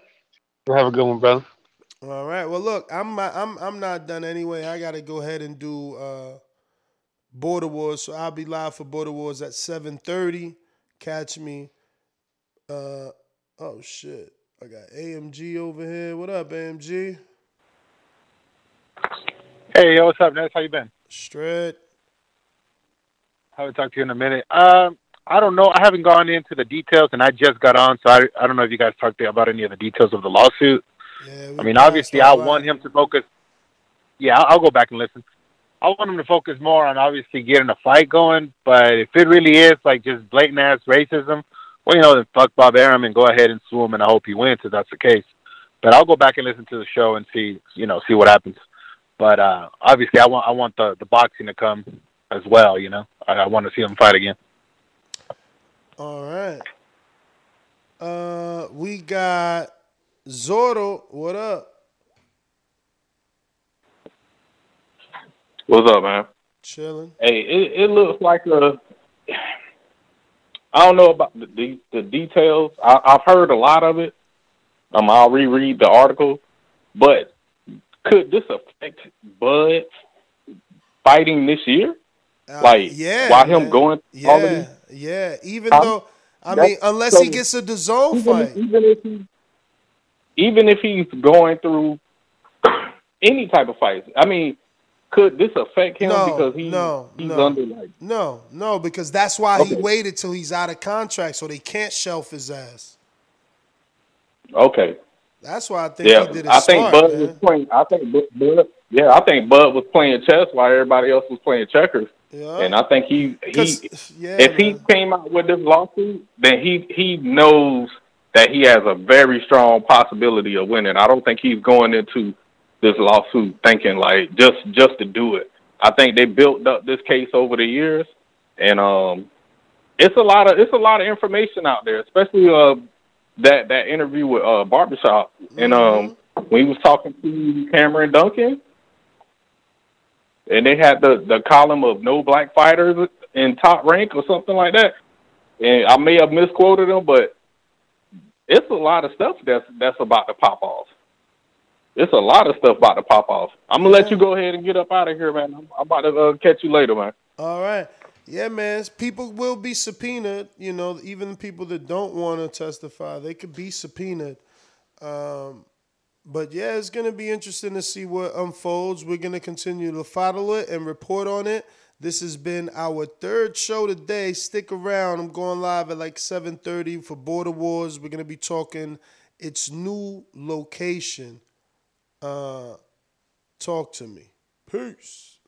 Have a good one, brother. All right. Well, look, I'm I'm I'm not done anyway. I got to go ahead and do uh, Border Wars, so I'll be live for Border Wars at 7:30. Catch me. Uh, oh shit! I got AMG over here. What up, AMG? Hey, yo, what's up, Ness? How you been? Straight. Haven't talked to you in a minute. Um, I don't know. I haven't gone into the details, and I just got on, so I, I don't know if you guys talked about any of the details of the lawsuit. Yeah, I mean, obviously, I want him to focus. Yeah, I'll, I'll go back and listen. I want him to focus more on obviously getting a fight going. But if it really is like just blatant ass racism, well, you know, then fuck Bob Arum and go ahead and sue him, and I hope he wins if that's the case. But I'll go back and listen to the show and see, you know, see what happens. But uh obviously, I want I want the the boxing to come as well. You know, I, I want to see him fight again. All right. Uh, we got Zordo. What up? What's up, man? Chilling. Hey, it, it looks like a. I don't know about the the, details. I, I've heard a lot of it. Um, I'll reread the article, but could this affect Bud fighting this year? Uh, like, yeah, while him man. going through all of Yeah, these yeah. Even Huh? though, I mean, unless he gets a DAZN even, fight. even if he, even if he's going through any type of fight, I mean, could this affect him no, because he no, he's no, under like no, no, because that's why he waited till he's out of contract, so they can't shelf his ass. okay, That's why I think yeah. he did it I think Bud man. was playing. I think Bud, yeah, I think Bud was playing chess while everybody else was playing checkers. Yeah. And I think he he yeah, if he came out with this lawsuit, then he he knows that he has a very strong possibility of winning. I don't think he's going into this lawsuit thinking like just just to do it. I think they built up this case over the years, and um, it's a lot of it's a lot of information out there, especially uh that that interview with uh Barbershop, and um when he was talking to Cameron Duncan, and they had the the column of no black fighters in top rank or something like that, and I may have misquoted them, but it's a lot of stuff that's that's about to pop off. It's a lot of stuff about to pop off. I'm gonna let you go ahead and get up out of here, man. I'm, I'm about to uh, catch you later, man. All right. Yeah, man. People will be subpoenaed. You know, even people that don't want to testify, they could be subpoenaed. Um, but yeah, it's gonna be interesting to see what unfolds. We're gonna continue to follow it and report on it. This has been our third show today. Stick around. I'm going live at like 7:30 for Border Wars. We're gonna be talking its new location. Uh, talk to me. Peace.